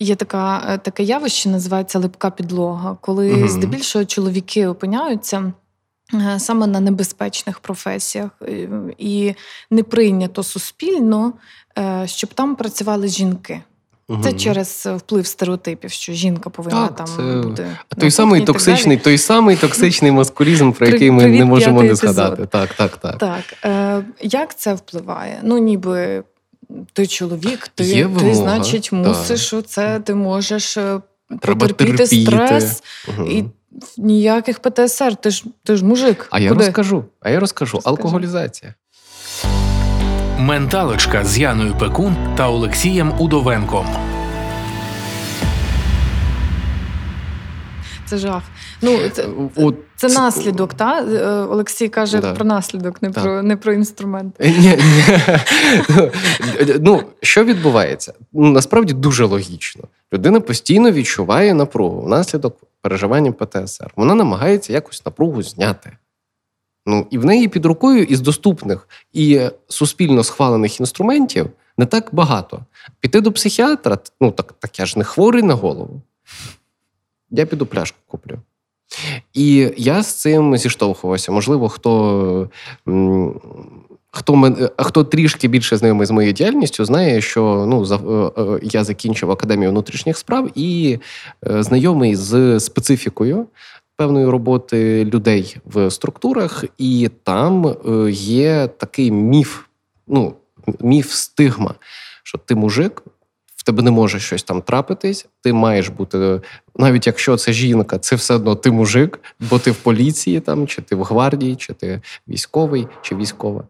є така, е, таке явище, називається липка підлога, коли угу. здебільшого чоловіки опиняються. Е, саме на небезпечних професіях, і не прийнято суспільно, е, щоб там працювали жінки. Угу. Це через вплив стереотипів, що жінка повинна так, там це... бути. Той самий токсичний, той самий токсичний маскулізм, про який ми не можемо не згадати. Так, так, так. Так. Е, Як це впливає? Ну, ніби ти чоловік, ти, Є ти значить, мусиш так. це, ти можеш е, Треба потерпіти терпіти. стрес угу. і. Ніяких ПТСР, ти ж ти ж мужик. А я розкажу. А я розкажу. Розкажи. Алкоголізація. Менталочка з Яною Пекун та Олексієм Удовенком. Це жах. Ну це От, це наслідок. Та е, Олексій каже да. про наслідок, не так. про не про інструмент. Ні, ні. Ну що відбувається? Ну, насправді дуже логічно. Людина постійно відчуває напругу внаслідок переживання ПТСР. Вона намагається якось напругу зняти. Ну і в неї під рукою із доступних і суспільно схвалених інструментів не так багато. Піти до психіатра, ну так, так я ж не хворий на голову. Я піду пляшку куплю. І я з цим зіштовхувався. Можливо, хто хто, мен, хто трішки більше знайомий з моєю діяльністю, знає, що ну, за, е, е, я закінчив академію внутрішніх справ і е, знайомий з специфікою певної роботи людей в структурах, і там е, є такий міф, ну, міф стигма, що ти мужик. В тебе не може щось там трапитись, ти маєш бути, навіть якщо це жінка, це все одно ти мужик, бо ти в поліції, там, чи ти в гвардії, чи ти військовий, чи військова.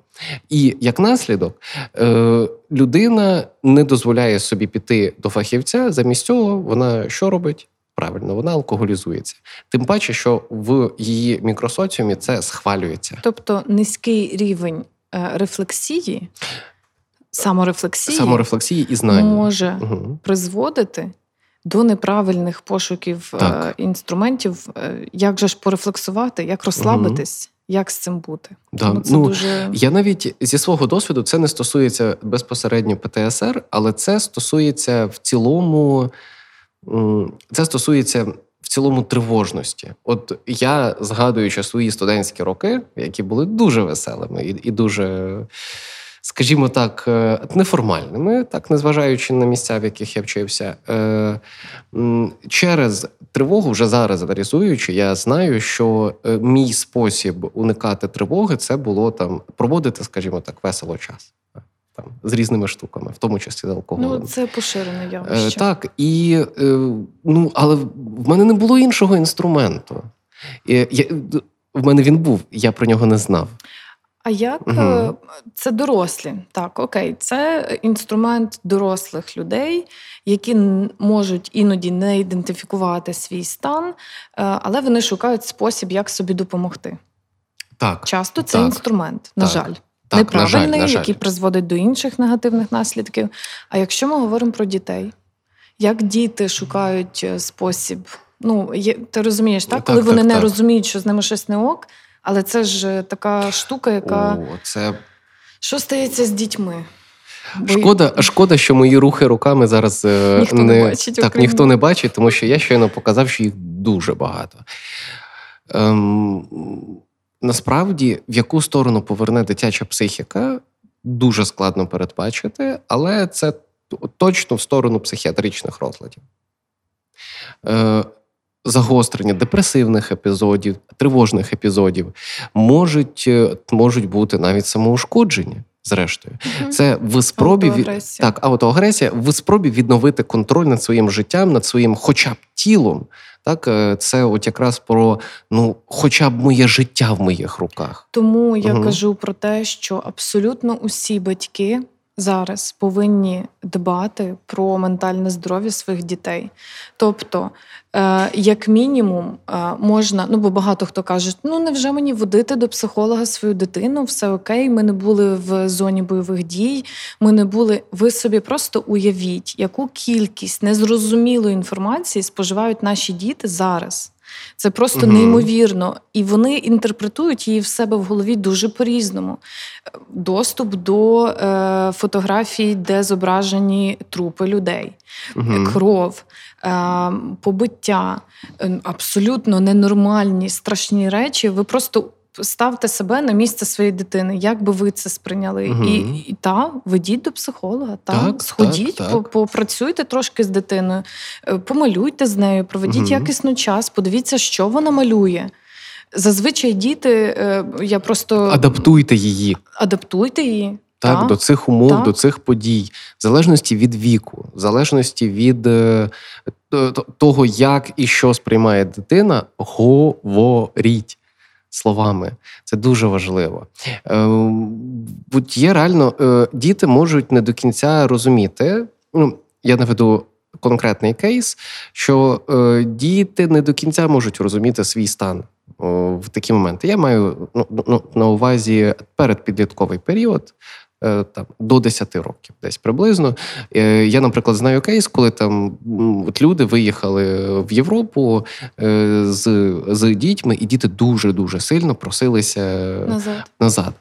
І як наслідок, е, людина не дозволяє собі піти до фахівця, замість цього вона що робить? правильно, вона алкоголізується. Тим паче, що в її мікросоціумі це схвалюється. Тобто низький рівень е, рефлексії, саморефлексії, саморефлексії і знання може угу. призводити. До неправильних пошуків е, так. інструментів, е, як же ж порефлексувати, як розслабитись, угу. як з цим бути? Да. це ну, дуже... Я навіть зі свого досвіду це не стосується безпосередньо ПТСР, але це стосується в цілому це стосується в цілому тривожності. От я згадуючи свої студентські роки, які були дуже веселими і, і дуже. Скажімо так, е, неформальними, так незважаючи на місця, в яких я вчився, е, через тривогу, вже зараз аналізуючи, я знаю, що е, мій спосіб уникати тривоги це було там проводити, скажімо так, весело час там з різними штуками, в тому числі з алкоголем. Ну, це поширене явище. Так, і ну, але в мене не було іншого інструменту. Я, В мене він був, я про нього не знав. А як угу. це дорослі? Так, окей, це інструмент дорослих людей, які можуть іноді не ідентифікувати свій стан, е, але вони шукають спосіб, як собі допомогти. Так. Часто це так, інструмент, на так. жаль так, неправильний, на жаль, на жаль. який призводить до інших негативних наслідків. А якщо ми говоримо про дітей, як діти шукають е, спосіб? Ну, є, ти розумієш, так? так коли вони не розуміють, що з ними щось не ок, але це ж е, така штука, яка О, це... що стається з дітьми? Шкода, шкода, що мої рухи руками зараз е, ніхто не, не бачить. Так, ніхто не бачить, тому що я щойно показав, що їх дуже багато. Ем, Насправді, в яку сторону поверне дитяча психіка, дуже складно передбачити, але це точно в сторону психіатричних розладів. Е, Загострення депресивних епізодів, тривожних епізодів можуть е, можуть бути навіть самоушкодження. Зрештою, угу. це в спробі від... так, аутоагресія в спробі відновити контроль над своїм життям, над своїм, хоча б тілом, так, е, це от якраз про ну, хоча б моє життя в моїх руках. Тому я угу. кажу про те, що абсолютно усі батьки зараз повинні дбати про ментальне здоров'я своїх дітей. Тобто, е, як мінімум, е, можна, ну бо багато хто каже, ну невже мені водити до психолога свою дитину, все окей, ми не були в зоні бойових дій, ми не були. Ви собі просто уявіть, яку кількість незрозумілої інформації споживають наші діти зараз. Це просто угу. неймовірно. І вони інтерпретують її в себе в голові дуже по-різному. Е, Доступ до е, фотографій, де зображені трупи людей, угу. кров, е, побиття, абсолютно ненормальні, страшні речі. Ви просто ставте себе на місце своєї дитини. Як би ви це сприйняли? Мгм. І, і та, ведіть до психолога, та, Так, сходіть, так, так. попрацюйте трошки з дитиною, е, помалюйте з нею, проведіть Мгм. якісно час, подивіться, що вона малює. Зазвичай діти, е, я просто Адаптуйте її. адаптуйте її. Так, та. до цих умов, Так. до цих подій, в залежності від віку, в залежності від е, того, як і що сприймає дитина, говоріть словами. Це дуже важливо. Е, будь є реально, е, діти можуть не до кінця розуміти. Ну, я наведу конкретний кейс, що е, діти не до кінця можуть розуміти свій стан. В такі моменти я маю ну, ну, на увазі передпідлітковий період, там до 10 років, десь приблизно. Е, Я, наприклад, знаю кейс, коли там от люди виїхали в Європу е, з, з дітьми, і діти дуже дуже сильно просилися Назад. назад.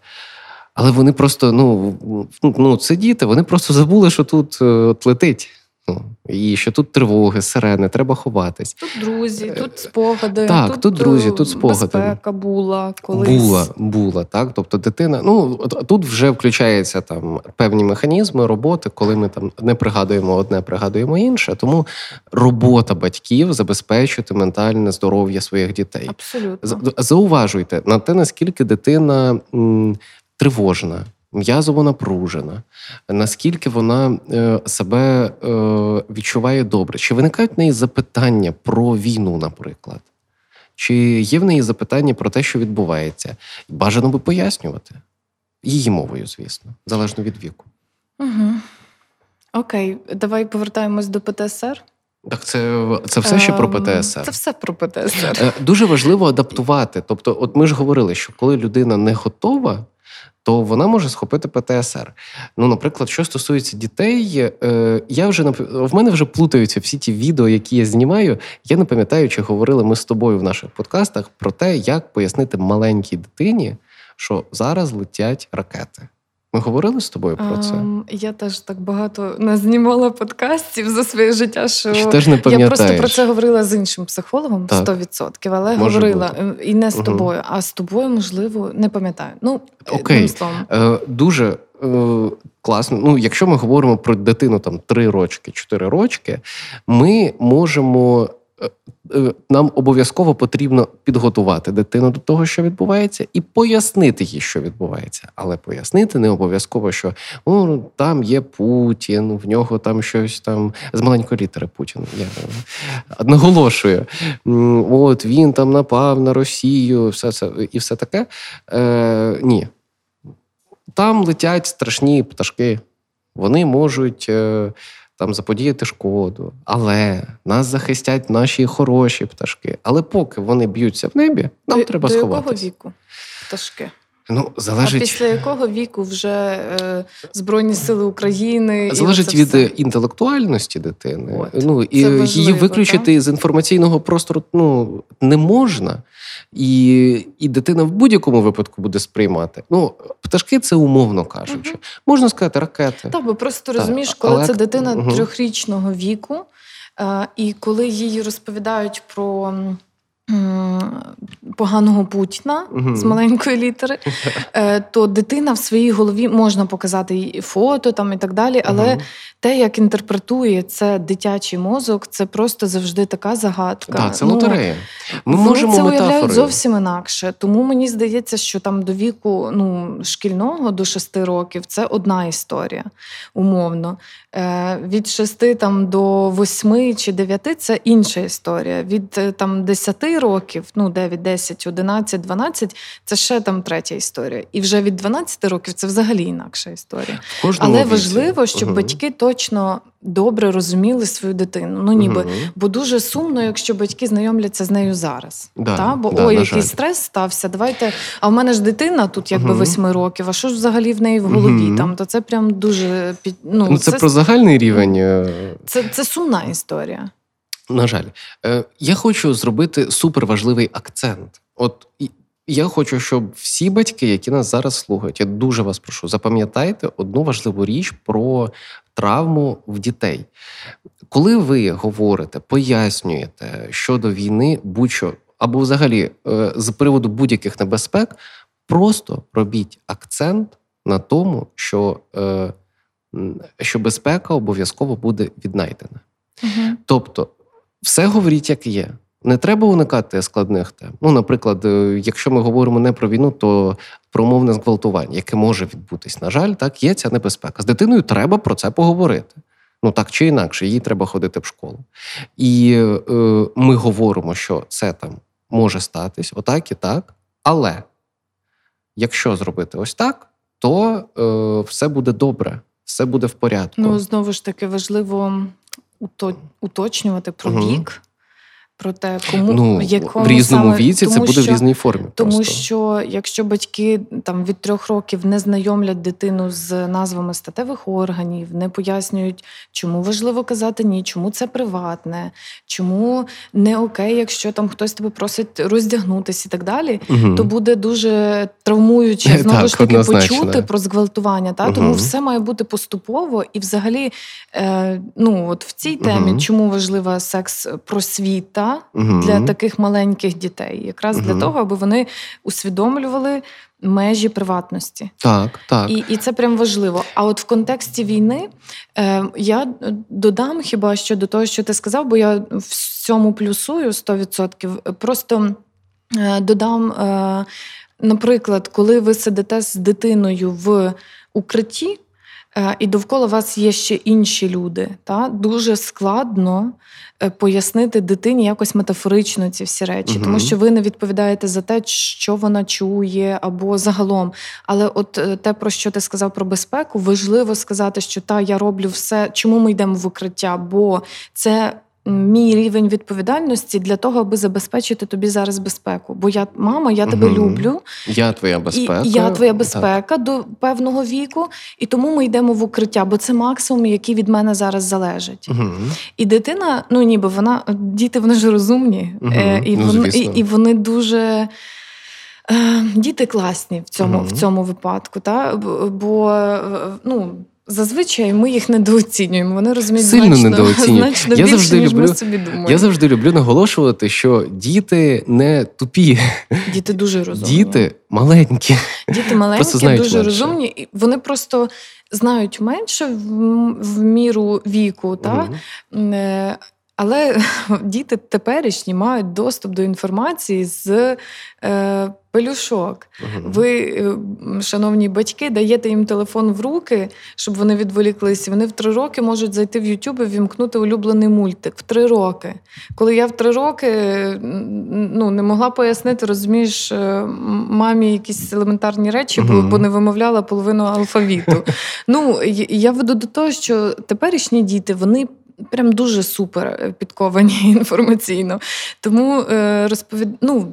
Але вони просто, ну, ну, це діти, вони просто забули, що тут е, от летить. Ну, і що тут тривоги, сирени, треба ховатись. Тут друзі, тут спогади. Е, так, тут друзі, е, тут спогади. Безпека була колись. Була, була, так. Тобто дитина, ну тут вже включаються там певні механізми роботи, коли ми там не пригадуємо одне, пригадуємо інше. Тому робота батьків забезпечити ментальне здоров'я своїх дітей. Абсолютно. Зауважуйте на те, наскільки дитина м, тривожна, м'язово напружена, наскільки вона е, себе е, відчуває добре. Чи виникають в неї запитання про війну, наприклад? Чи є в неї запитання про те, що відбувається? Бажано би пояснювати. Її мовою, звісно, залежно від віку. Угу. Окей, давай повертаємось до ПТСР. Так, це, це все ще про Ем, ПТСР. Це все про ПТСР. Е, Дуже важливо адаптувати. Тобто, от ми ж говорили, що коли людина не готова, то вона може схопити ПТСР. Ну, наприклад, що стосується дітей, е, я вже в мене вже плутаються всі ті відео, які я знімаю. Я не пам'ятаю, чи говорили ми з тобою в наших подкастах про те, як пояснити маленькій дитині, що зараз летять ракети. Ми говорили з тобою про це? Ем, я теж так багато не знімала подкастів за своє життя, що Чи теж не я просто про це говорила з іншим психологом Так. 100%, але Може говорила бути. е, і не з тобою, а з тобою, можливо, не пам'ятаю. Ну, Окей. словом. Е, дуже е, класно. Ну, якщо ми говоримо про дитину там 3 рочки, 4 рочки, ми можемо. Е, е, Нам обов'язково потрібно підготувати дитину до того, що відбувається, і пояснити їй, що відбувається. Але пояснити не обов'язково, що ну, там є Путін, в нього там щось там з маленької літери Путін. Я е, наголошую. От він там напав на Росію, все це і все таке. Е, ні, там летять страшні пташки. Вони можуть там заподіяти шкоду, але нас захистять наші хороші пташки. Але поки вони б'ються в небі, нам до, треба до сховатися. якого віку пташки? Ну, А залежить, після якого віку вже е, Збройні Сили України залежить від все? інтелектуальності дитини. От. Ну і Це її важливо, виключити з інформаційного простору ну, не можна. І, і дитина в будь-якому випадку буде сприймати. Ну, пташки це умовно кажучи. Мгм. Можна сказати, ракети. Так, бо просто Так, розумієш, коли але- це дитина Мгм. трьохрічного віку, е, і коли їй розповідають про. Поганого Путіна Мгм. з маленької літери, е, то дитина в своїй голові можна показати фото там і так далі. Але Мгм. Те, як інтерпретує це дитячий мозок, це просто завжди така загадка. Так, це Ну, лотерея. Ми Вони можемо це уявляють зовсім інакше. Тому мені здається, що там до віку ну, шкільного до 6 років це одна історія, умовно. Е, від 6 там, до 8 чи 9 це інша історія. Від е, там, 10 років, ну 9, 10, 11, 12 це ще там третя історія. І вже від 12 років це взагалі інакша історія. Але віці. важливо, щоб Мгм. батьки точно добре розуміли свою дитину. Ну ніби. Мгм. Бо дуже сумно, якщо батьки знайомляться з нею зараз. Да, та? Бо да, ой, який жаль. стрес стався. Давайте. А в мене ж дитина тут якби Мгм. восьми років. А що ж взагалі в неї в голові? Мгм. Там то це прям дуже під ну, Ну, це, про загальний рівень. е, це, це сумна історія. На жаль, Е, я хочу зробити суперважливий акцент. От я хочу, щоб всі батьки, які нас зараз слухають, я дуже вас прошу, запам'ятайте одну важливу річ про травму в дітей. Коли ви говорите, пояснюєте щодо війни, будь-що або взагалі е, з приводу будь-яких небезпек, просто робіть акцент на тому, що, е, що безпека обов'язково буде віднайдена. Мгм. Тобто, все говоріть, як є. Не треба уникати складних тем. Ну, наприклад, е, якщо ми говоримо не про війну, то про умовне зґвалтування, яке може відбутись. На жаль, так є ця небезпека. З дитиною треба про це поговорити. Ну так чи інакше, їй треба ходити в школу. І е, ми говоримо, що це там може статись, отак і так. Але якщо зробити ось так, то е, все буде добре, все буде в порядку. Ну, знову ж таки, важливо уточнювати про вік, про те, кому ну, якому в різному саме, віці це буде що, в різній формі. Тому просто. що якщо батьки там від трьох років не знайомлять дитину з назвами статевих органів, не пояснюють, чому важливо казати ні, чому це приватне, чому не окей, якщо там хтось тебе просить роздягнутися і так далі. Мгм. То буде дуже травмуюче знову ж таки почути про зґвалтування. Та тому все має бути поступово і, взагалі, е, ну от в цій темі, Мгм. чому важлива секс просвіта Мгм. для таких маленьких дітей, якраз для того, аби вони усвідомлювали межі приватності. Так, так. І, і це прям важливо. А от в контексті війни е, я додам хіба що до того, що ти сказав, бо я в цьому плюсую 100%. Просто е, додам, е, наприклад, коли ви сидите з дитиною в укритті. Е, І довкола вас є ще інші люди. Та? Дуже складно е, пояснити дитині якось метафорично ці всі речі, угу. тому що ви не відповідаєте за те, що вона чує, або загалом. Але от е, те, про що ти сказав про безпеку, важливо сказати, що та я роблю все, чому ми йдемо в укриття, бо це. Мій рівень відповідальності для того, аби забезпечити тобі зараз безпеку. Бо я мама, я тебе Мгм. люблю, Я твоя безпека. і я твоя Так. безпека до певного віку, і тому ми йдемо в укриття, бо це максимум, який від мене зараз залежить. Мгм. І дитина, ну ніби вона діти, вони ж розумні, е, і, Ну, вони, і, і вони дуже. е, Діти класні в цьому, Мгм. в цьому випадку, та? Бо е, ну, зазвичай ми їх недооцінюємо. Вони розуміють Сильно значно, значно Я більше, завжди ніж ми собі думаємо. Я завжди люблю наголошувати, що діти не тупі, Діти дуже розумні. діти маленькі. Діти маленькі, дуже менше. розумні, і вони просто знають менше в, в міру віку, та? Мгм. Але діти теперішні мають доступ до інформації з е, пелюшок. Мгм. Ви, е, шановні батьки, даєте їм телефон в руки, щоб вони відволіклися. Вони в три роки можуть зайти в YouTube і вімкнути улюблений мультик. В три роки. Коли я в три роки е, ну, не могла пояснити, розумієш, е, мамі якісь елементарні речі, Мгм. бо не вимовляла половину алфавіту. Ну, я веду до того, що теперішні діти, вони. Прям дуже супер е, підковані інформаційно. Тому е, розповід... ну,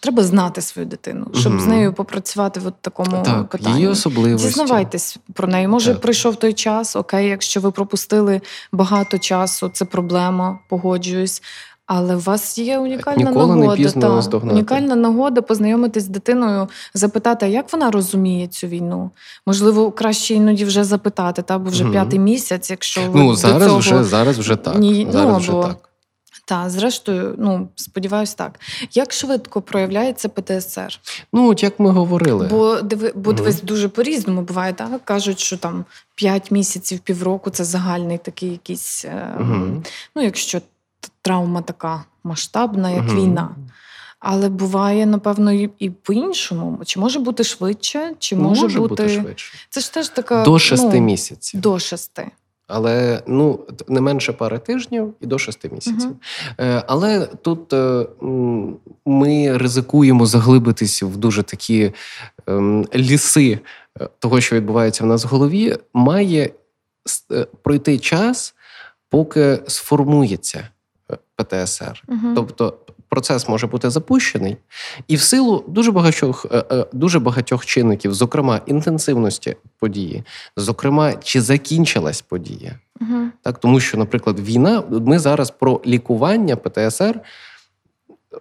треба знати свою дитину, щоб Мгм. з нею попрацювати в такому Так, питанні. її особливості. Дізнавайтесь про неї. Може, Так. прийшов той час, окей, якщо ви пропустили багато часу, це проблема, погоджуюсь. Але у вас є унікальна Ніколи не нагода. пізно та, унікальна нагода познайомитись з дитиною, запитати, як вона розуміє цю війну. Можливо, краще іноді вже запитати, та, бо вже Мгм. п'ятий місяць, якщо ви Ну, до зараз цього... вже зараз вже так. Ні, ну, вже або- так. Та, зрештою, ну сподіваюсь, так. Як швидко проявляється ПТСР? Ну, от як ми говорили. Бо диви, бо Мгм. дивись, дуже по-різному буває, так? Кажуть, що там 5 місяців, півроку це загальний такий якийсь. Е, Мгм. Ну, якщо травма така масштабна, як Мгм. війна. Але буває, напевно, і, по-іншому. Чи може бути швидше, чи може, Може бути. бути швидше. Це ж теж така. До шести ну, місяців. До шести. Але ну не менше пари тижнів і до шести місяців. Е, але тут е, ми ризикуємо заглибитись в дуже такі ем, ліси е, того, що відбувається в нас в голові. Має пройти час, поки сформується ПТСР. Угу. Тобто процес може бути запущений, і в силу дуже багатьох, е, е, дуже багатьох чинників, зокрема інтенсивності події, зокрема, чи закінчилась подія. Угу. Так, тому що, наприклад, війна, ми зараз про лікування ПТСР.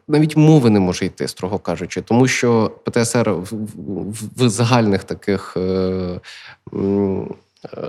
Навіть мови не може йти, строго кажучи, тому що ПТСР в, в, в загальних таких е, е,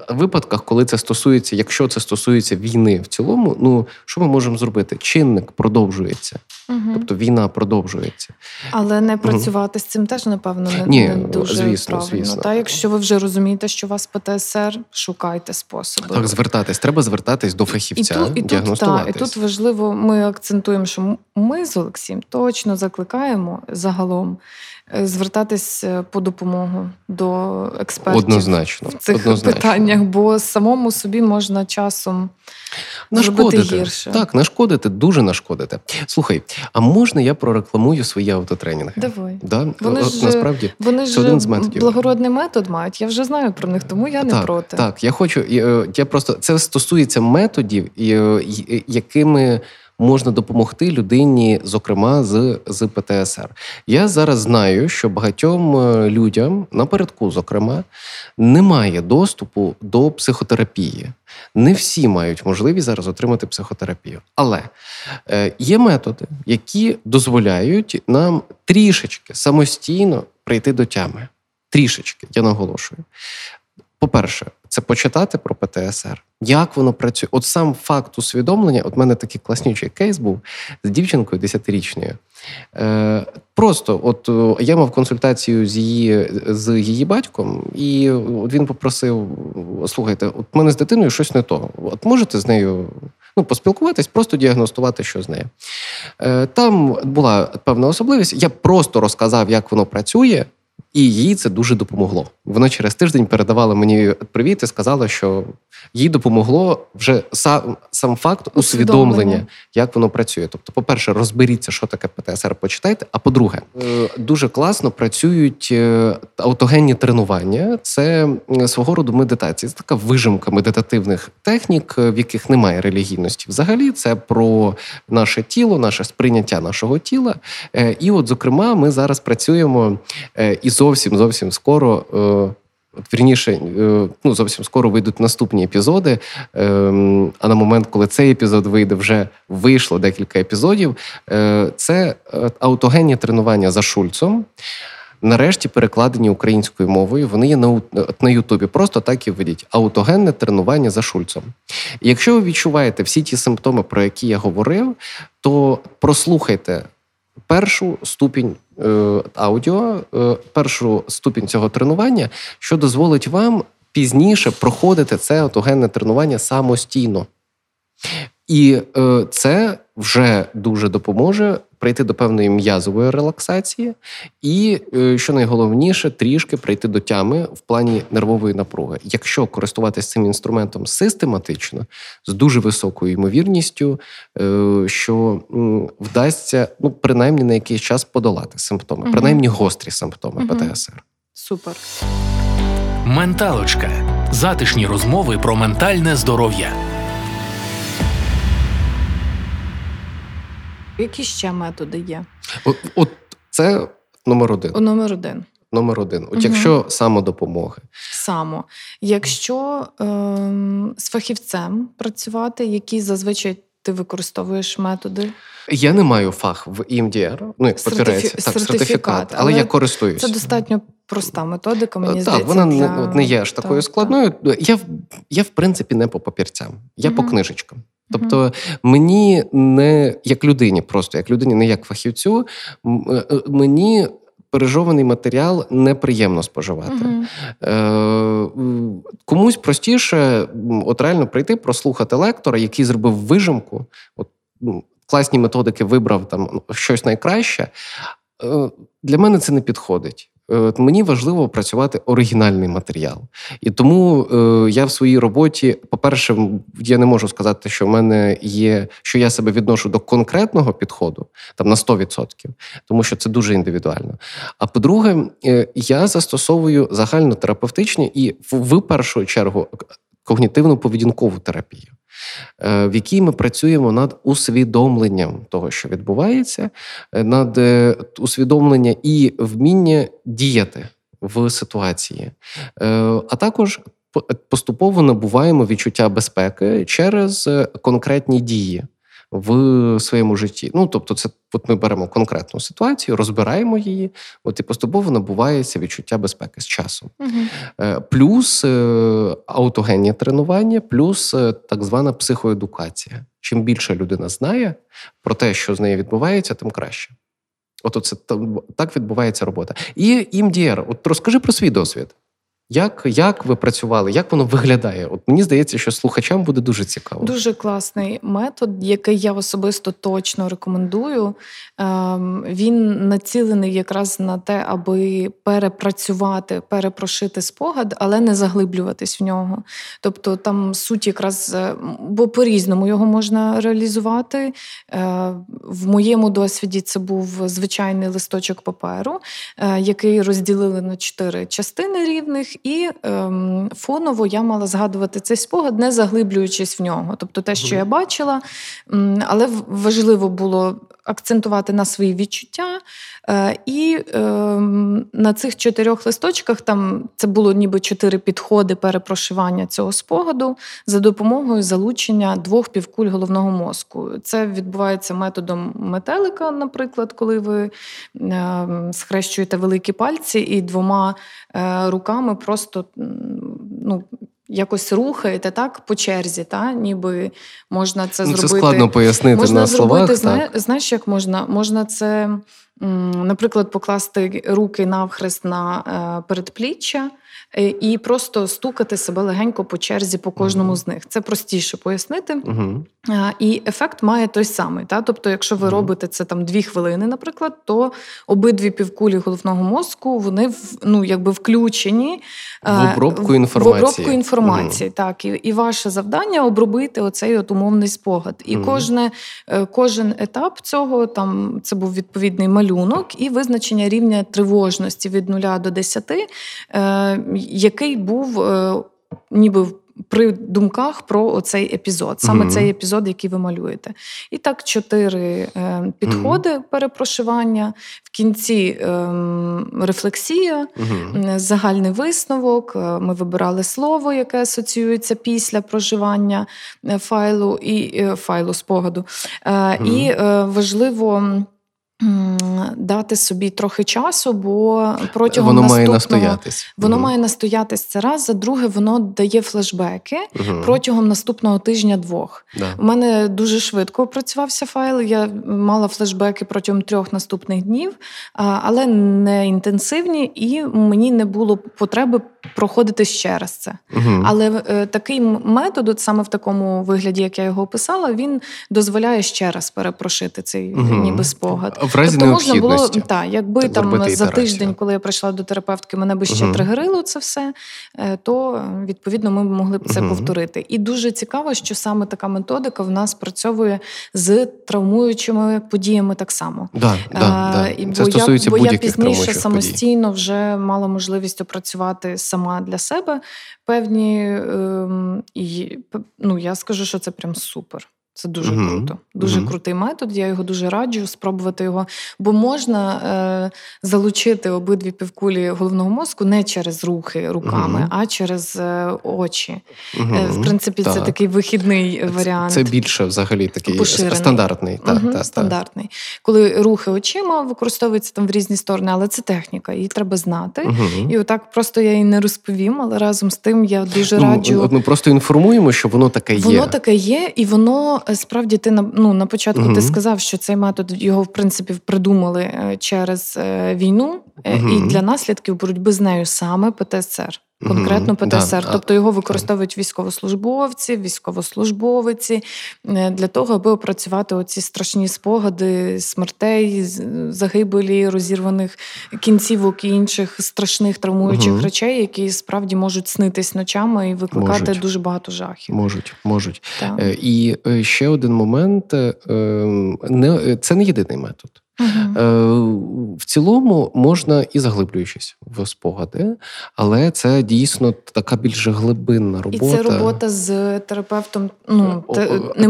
випадках, коли це стосується, якщо це стосується війни в цілому, ну що ми можемо зробити? Чинник продовжується, Угу. тобто війна продовжується. Але не працювати з цим теж, напевно, не, Ні, не дуже звісно, правильно. звісно. Та якщо ви вже розумієте, що у вас ПТСР, шукайте способи. Так, звертатись, треба звертатись до І фахівця, тут, і, тут, та, і тут важливо, ми акцентуємо, що ми з Олексієм точно закликаємо загалом е, звертатись е, по допомогу до експертів Однозначно, в цих однозначно. питаннях, бо самому собі можна часом Нашкодити. гірше. Так, нашкодити, дуже нашкодити. Слухай, а можна я прорекламую свої автотренінги? Давай. Да? Вони От, ж- насправді. Вони ж один з методів. благородний метод мають. Я вже знаю про них, тому я не так, проти. Так, я хочу. е, Я просто це стосується методів, е, якими можна допомогти людині, зокрема з, з ПТСР. Я зараз знаю, що багатьом е, людям, напередку, зокрема, немає доступу до психотерапії. Не всі мають можливість зараз отримати психотерапію. Але е, є методи, які дозволяють нам трішечки самостійно прийти до тями. Трішечки, я наголошую. По-перше, це почитати про ПТСР, як воно працює. От сам факт усвідомлення, от мене такий класнючий кейс був з дівчинкою 10-річною. Е, просто от е, я мав консультацію з її, з її батьком, і от він попросив: слухайте, от мене з дитиною щось не то. От можете з нею ну, поспілкуватись, просто діагностувати, що з нею. Е, там була певна особливість. Я просто розказав, як воно працює. І їй це дуже допомогло. Вона через тиждень передавала мені привіт і сказала, що їй допомогло вже сам, сам факт усвідомлення, Усвідомлення. як воно працює. Тобто, по-перше, розберіться, що таке ПТСР, почитайте. А по-друге, е, дуже класно працюють е, автогенні тренування. Це свого роду медитація. Це така вижимка медитативних технік, е, в яких немає релігійності. Взагалі, це про наше тіло, наше сприйняття нашого тіла. І, от, зокрема, ми зараз працюємо е, і зовсім зовсім скоро. е, вірніше, е, ну зовсім скоро вийдуть наступні епізоди. Ем, А на момент, коли цей епізод вийде, вже вийшло декілька епізодів. Е, Це автогенні тренування за Шульцом. Нарешті перекладені українською мовою. Вони є на, Ютубі. Просто так і введіть. Аутогенне тренування за Шульцом. Якщо ви відчуваєте всі ті симптоми, про які я говорив, то прослухайте першу ступінь е, аудіо, е, першу ступінь цього тренування, що дозволить вам пізніше проходити це отогенне тренування самостійно. І е, це вже дуже допоможе прийти до певної м'язової релаксації, і, е, що найголовніше, трішки прийти до тями в плані нервової напруги. Якщо користуватися цим інструментом систематично, з дуже високою ймовірністю, е, що вдасться ну, принаймні на якийсь час подолати симптоми, Мгм. принаймні гострі симптоми Мгм. ПТСР. Супер. Менталочка. Затишні розмови про ментальне здоров'я. Які ще методи є? От, от це номер один. О, номер один. Номер один. От угу. якщо самодопомоги. Само. Якщо ем, з фахівцем працювати, які зазвичай ти використовуєш методи? Я не маю фах в EMDR, ну як Сертифі- так, сертифікат, сертифікат, але, але я користуюся. Це достатньо проста методика, мені так, здається. вона не, для... не є аж такою Так, складною. Я, в- я, в принципі, не по папірцям, я по книжечкам. Тобто мені не як людині, просто як людині, не як фахівцю, е, е, мені пережований матеріал неприємно споживати. Мгм. Е, комусь простіше от реально прийти, прослухати лектора, який зробив вижимку. От, класні методики вибрав там ну, щось найкраще. Е, Для мене це не підходить. Е, Мені важливо працювати оригінальний матеріал. І тому е, я в своїй роботі, по-перше, я не можу сказати, що в мене є, що я себе відношу до конкретного підходу там на 100%, тому що це дуже індивідуально. А по-друге, е, я застосовую загальнотерапевтичні і в, в першу чергу когнітивно-поведінкову терапію, в якій ми працюємо над усвідомленням того, що відбувається, е, над е, усвідомлення і вміння діяти в ситуації, Е, а також поступово набуваємо відчуття безпеки через конкретні дії в своєму житті. Ну тобто, це от ми беремо конкретну ситуацію, розбираємо її, от і поступово набувається відчуття безпеки з часом. Угу. Плюс е, аутогенні тренування, плюс е, так звана психоедукація. Чим більше людина знає про те, що з нею відбувається, тим краще. От це так відбувається робота. І ІМДР, от розкажи про свій досвід. Як як ви працювали? Як воно виглядає? От мені здається, що слухачам буде дуже цікаво. Дуже класний метод, який я особисто точно рекомендую. Ем, він націлений якраз на те, аби перепрацювати, перепрошити спогад, але не заглиблюватись в нього. Тобто там суть якраз е, бо по-різному його можна реалізувати. Е, в моєму досвіді це був звичайний листочок паперу, е, який розділили на чотири частини рівних і ем, фоново я мала згадувати цей спогад, не заглиблюючись в нього. Тобто те, що я бачила, але важливо було акцентувати на свої відчуття. Е, і е, на цих чотирьох листочках там це було ніби чотири підходи перепрошивання цього спогаду за допомогою залучення двох півкуль головного мозку. Це відбувається методом метелика, наприклад, коли ви е, схрещуєте великі пальці і двома е, руками просто ну, якось рухаєте так по черзі, та ніби можна це ну, зробити. Це складно пояснити можна на зробити, словах. так. Знаєш, як можна? Можна це, наприклад, покласти руки навхрест на е, передпліччя. Е, і просто стукати себе легенько по черзі по кожному uh-huh. з них. Це простіше пояснити. Uh-huh. І ефект має той самий. Та? Тобто, якщо ви uh-huh. робите це там дві хвилини, наприклад, то обидві півкулі головного мозку вони ну, якби включені в обробку інформації. В обробку інформації. Так, і і ваше завдання обробити оцей от умовний спогад. І кожне, е, кожен етап цього там це був відповідний малюнок і визначення рівня тривожності від 0 до 10, який був е, ніби при думках про оцей епізод, саме mm-hmm. цей епізод, який ви малюєте. І так, чотири е, підходи mm-hmm. перепрошивання, в кінці е, рефлексія, mm-hmm. загальний висновок. Е, ми вибирали слово, яке асоціюється після проживання е, файлу і е, файлу спогаду. І важливо дати собі трохи часу, бо протягом воно наступного... має настоятись. Воно угу. має настоятись це раз. За друге, воно дає флешбеки угу. протягом наступного тижня-двох. Да. У мене дуже швидко опрацювався файл. Я мала флешбеки протягом трьох наступних днів, але не інтенсивні, і мені не було потреби проходити ще раз це. Угу. Але е, такий метод, от саме в такому вигляді, як я його описала, він дозволяє ще раз перепрошити цей ніби спогад в разі тобто можна було та, якби там за тиждень, коли я прийшла до терапевтки, мене би ще uh тригерило це все, е, то відповідно ми могли б це повторити. І дуже цікаво, що саме така методика в нас працьовує з травмуючими подіями так само. Да, да, да. Це бо стосується я, бо я пізніше самостійно вже мала можливість опрацювати сама для себе певні ем, і ну я скажу, що це прям супер. Це дуже uh-huh. круто. Дуже uh-huh. крутий метод. Я його дуже раджу спробувати його, бо можна е, залучити обидві півкулі головного мозку не через рухи руками, uh-huh. а через е, очі. Е, в принципі, це такий вихідний варіант. Це більше взагалі такий Поширений. стандартний. Так, так, стандартний. Коли рухи очима використовуються там в різні сторони, але це техніка, її треба знати. І отак просто я її не розповім, але разом з тим я дуже ну, раджу. Ми просто інформуємо, що воно таке є. Воно таке є, і воно. Е, справді ти на ну, на початку угу. ти сказав, що цей метод його в принципі придумали е, через е, війну, угу. і для наслідків боротьби з нею саме ПТСР. Конкретно ПТСР, да, тобто його використовують військовослужбовці, військовослужбовиці е, для того, аби опрацювати оці страшні спогади смертей, загибелі, розірваних кінцівок і інших страшних травмуючих угу. речей, які справді можуть снитись ночами і викликати можуть. дуже багато жахів. Можуть, можуть. Так. Е, і е, ще один момент: ем, це не єдиний метод. Угу. В цілому можна і заглиблюючись в спогади, але це дійсно така більш глибинна робота. І це робота з терапевтом. Ну те, не,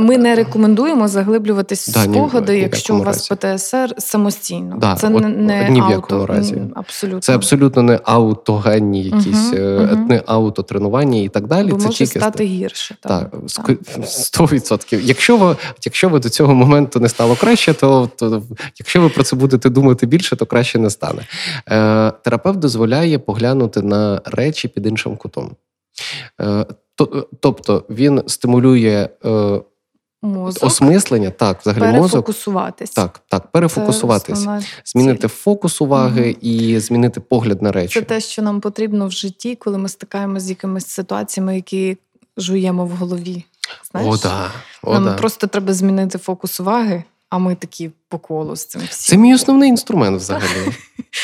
ми не рекомендуємо заглиблюватись в спогади, якщо у вас ПТСР самостійно. Да, це от, не ні в ауто, якому разі. Абсолютно. Це абсолютно не аутогенні якісь, угу, угу. не аутотренування і так далі. Бо це може тільки стати гірше. Так, сто відсотків. Якщо ви, якщо ви до цього моменту не стало краще, то, то якщо ви про це будете думати більше, то краще не стане. Е, Терапевт дозволяє поглянути на речі під іншим кутом. Е, то, Тобто він стимулює. Е, Мозок. Осмислення, так, взагалі мозок. Так, так, перефокусуватись, змінити фокус уваги угу. і змінити погляд на речі. Це те, що нам потрібно в житті, коли ми стикаємося з якимись ситуаціями, які жуємо в голові. Знаєш? О, да. О, Нам да. просто треба змінити фокус уваги, а ми такі по колу з цим всім. Це мій основний інструмент взагалі.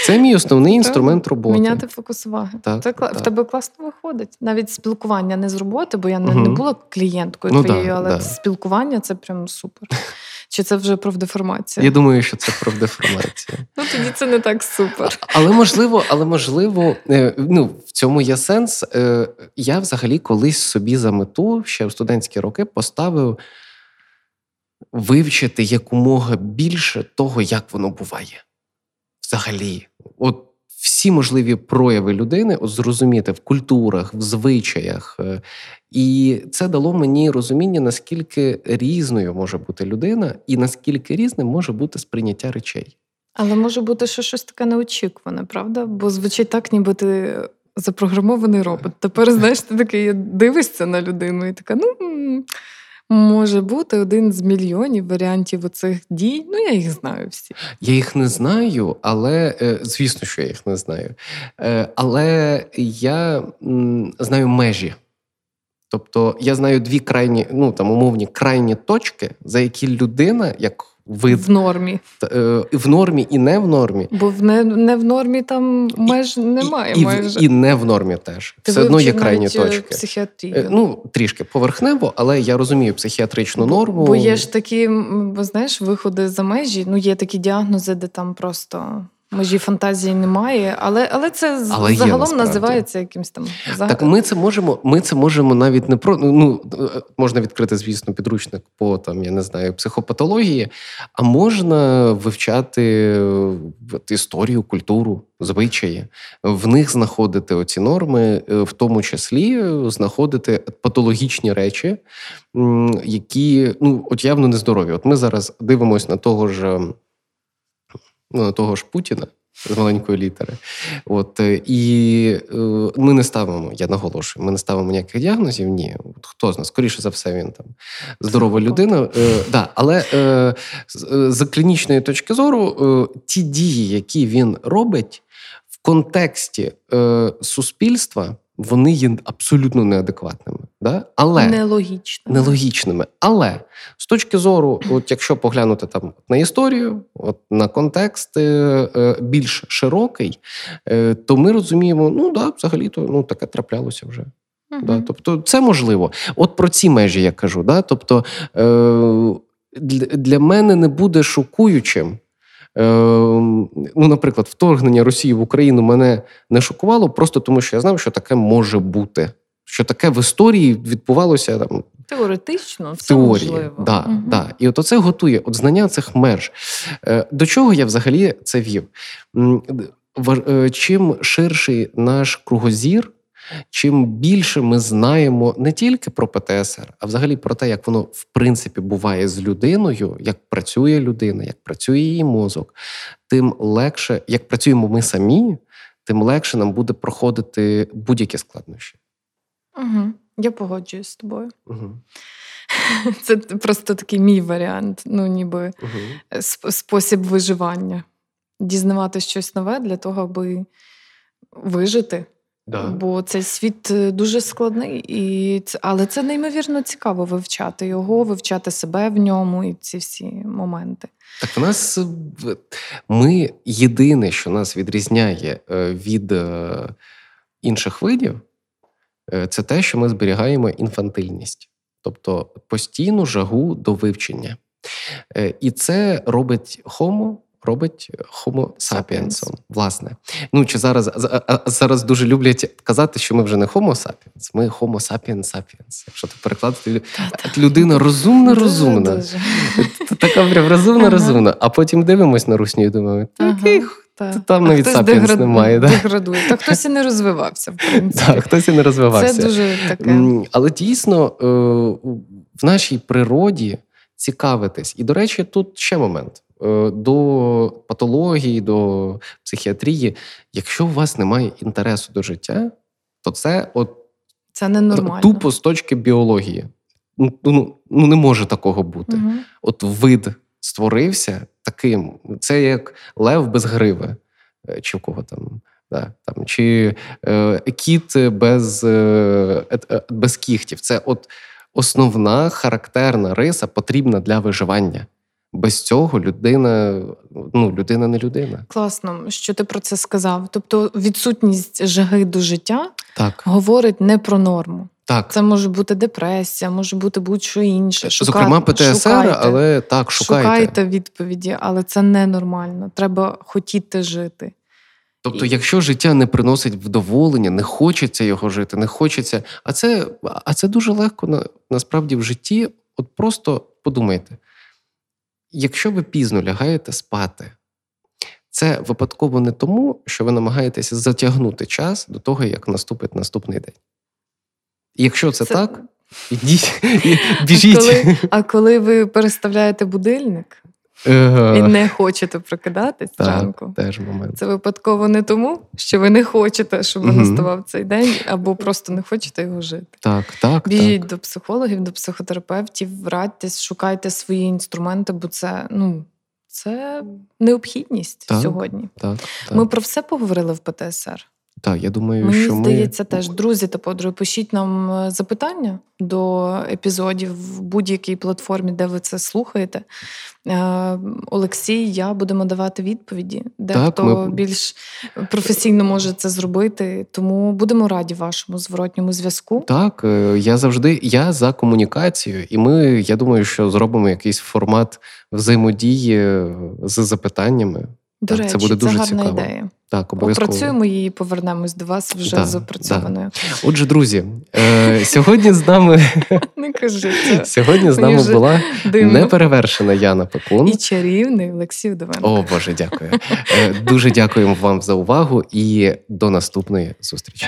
Це мій основний інструмент роботи. Міняти фокус уваги. Так, Це так. в тебе класно виходить. Навіть спілкування не з роботи, бо я не, угу. не була клієнткою ну, твоєю, да, але да. спілкування це прям супер. Чи це вже профдеформація? Я думаю, що це профдеформація. Ну тоді це не так супер. Але можливо, але можливо, ну в цьому є сенс. Я взагалі колись собі за мету ще в студентські роки поставив вивчити якомога більше того, як воно буває. Взагалі, от всі можливі прояви людини от зрозуміти в культурах, в звичаях. І це дало мені розуміння, наскільки різною може бути людина, і наскільки різним може бути сприйняття речей. Але може бути що щось таке неочікуване, правда? Бо звучить так, ніби ти запрограмований робот. Тепер, знаєш, ти такий дивишся на людину і така, ну. Може бути один з мільйонів варіантів оцих дій. Ну, я їх знаю всі. Я їх не знаю, але звісно, що я їх не знаю. Але я знаю межі. Тобто я знаю дві крайні, ну там умовні крайні точки, за які людина, як вид в нормі, в нормі і не в нормі, бо в не, не в нормі там меж немає. І, майже. І, і не в нормі теж Ти все одно є крайні точки. Психіатрію. Ну трішки поверхнево, але я розумію психіатричну бо, норму. Бо є ж такі, бо знаєш, виходи за межі. Ну є такі діагнози, де там просто. Межі фантазії немає, але але це але загалом є, називається якимсь там загад... Так ми це можемо. Ми це можемо навіть не про ну можна відкрити, звісно, підручник по там, я не знаю, психопатології, а можна вивчати історію, культуру, звичаї, в них знаходити оці норми, в тому числі знаходити патологічні речі, які ну от явно нездорові. От ми зараз дивимося на того ж ну, того ж Путіна з маленької літери. От, І е, ми не ставимо, я наголошую, ми не ставимо ніяких діагнозів. Ні, От, хто з нас? Скоріше за все, він там здорова людина. Е, да, Але е, з клінічної точки зору, е, ті дії, які він робить в контексті е, суспільства вони є абсолютно неадекватними, да? але нелогічними. нелогічними. Але з точки зору, от якщо поглянути там на історію, от на контекст е, більш широкий, е, то ми розуміємо, ну да, взагалі то ну таке траплялося вже. uh Да? Тобто, це можливо. От про ці межі я кажу. Да? Тобто е, для мене не буде шокуючим. Ну, наприклад, вторгнення Росії в Україну мене не шокувало, просто тому що я знав, що таке може бути. Що таке в історії відбувалося там теоретично, в теорії. можливо. Да, угу. да. І от оце готує от знання цих меж. До чого я взагалі це вів? Чим ширший наш кругозір, чим більше ми знаємо не тільки про ПТСР, а взагалі про те, як воно в принципі буває з людиною, як працює людина, як працює її мозок, тим легше, як працюємо ми самі, тим легше нам буде проходити будь-які складнощі. Угу. Я погоджуюсь з тобою. Угу. Це просто такий мій варіант, ну ніби угу. спосіб виживання. Дізнавати щось нове для того, аби вижити. Да. Бо цей світ е, дуже складний, і але це неймовірно цікаво вивчати його, вивчати себе в ньому і ці всі моменти. Так в нас ми єдине, що нас відрізняє е, від е, інших видів, це те, що ми зберігаємо інфантильність, тобто постійну жагу до вивчення. Е, І це робить Homo, робить Homo sapiens. Власне. Ну чи зараз а- а- зараз дуже люблять казати, що ми вже не Homo sapiens, ми Homo sapiens sapiens. Якщо ти перекладати лю- людина розумна, розумна. Така прям розумна, розумна. А потім дивимось на русню і думаємо, такий та. там А навіть sapiens деград- немає. Да? Деградує. Та хтось і не розвивався, в принципі. Так, хтось і не розвивався. Це дуже таке. Але дійсно е, в нашій природі цікавитись. І, до речі, тут ще момент. Е, До патології, до психіатрії, якщо у вас немає інтересу до життя, то це от Це ненормально. тупо з точки біології. Ну, ну, ну не може такого бути. Мгм. От вид створився таким. Це як лев без гриви, е, чи в кого там. Да, там, чи е, кіт без, е, е, без кіхтів. Це от основна характерна риса потрібна для виживання. Без цього людина, ну, людина не людина. Класно, що ти про це сказав. Тобто відсутність жаги до життя Так, говорить не про норму. так. Це може бути депресія, може бути будь-що інше. Шука- Зокрема, ПТСР, шукайте. але так, шукайте. Шукайте відповіді, але це ненормально. Треба хотіти жити. Тобто, якщо життя не приносить вдоволення, не хочеться його жити, не хочеться. А це, а це дуже легко на, насправді в житті. От просто подумайте: якщо ви пізно лягаєте спати, це випадково не тому, що ви намагаєтеся затягнути час до того, як наступить наступний день. І якщо це, Це- так, ідіть, біжіть. Коли, а коли ви переставляєте будильник і не хочете прокидатись зранку, теж момент. це випадково не тому, що ви не хочете, щоб Мгм. наставав цей день, або просто не хочете його жити. Так, так. Біжіть так. до психологів, до психотерапевтів, радьтесь, шукайте свої інструменти, бо це ну це необхідність Так. сьогодні. Так, так. Ми про все поговорили в ПТСР. Так, я думаю, Мені що ми... здається, теж друзі та подруги, пишіть нам е, запитання до епізодів в будь-якій платформі, де ви це слухаєте. Е, Олексій, я будемо давати відповіді. Дехто ми- більш професійно може це зробити, тому будемо раді вашому зворотньому зв'язку. Так, е, я завжди я за комунікацію, і ми, я думаю, що зробимо якийсь формат взаємодії з запитаннями. До Так, речі, це буде дуже гарна цікаво. ідея. Так, обов'язково. Опрацюємо її і повернемось до вас вже Да, з опрацьованою. Отже, друзі, е, сьогодні з нами Не кажи це. сьогодні з нами була Дивно. неперевершена Яна Пекун. І чарівний Олексій Вдовенко. О Боже, дякую. Е, Дуже дякуємо вам за увагу і до наступної зустрічі.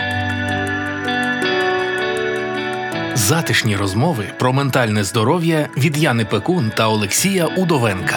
Затишні розмови про ментальне здоров'я від Яни Пекун та Олексія Удовенка.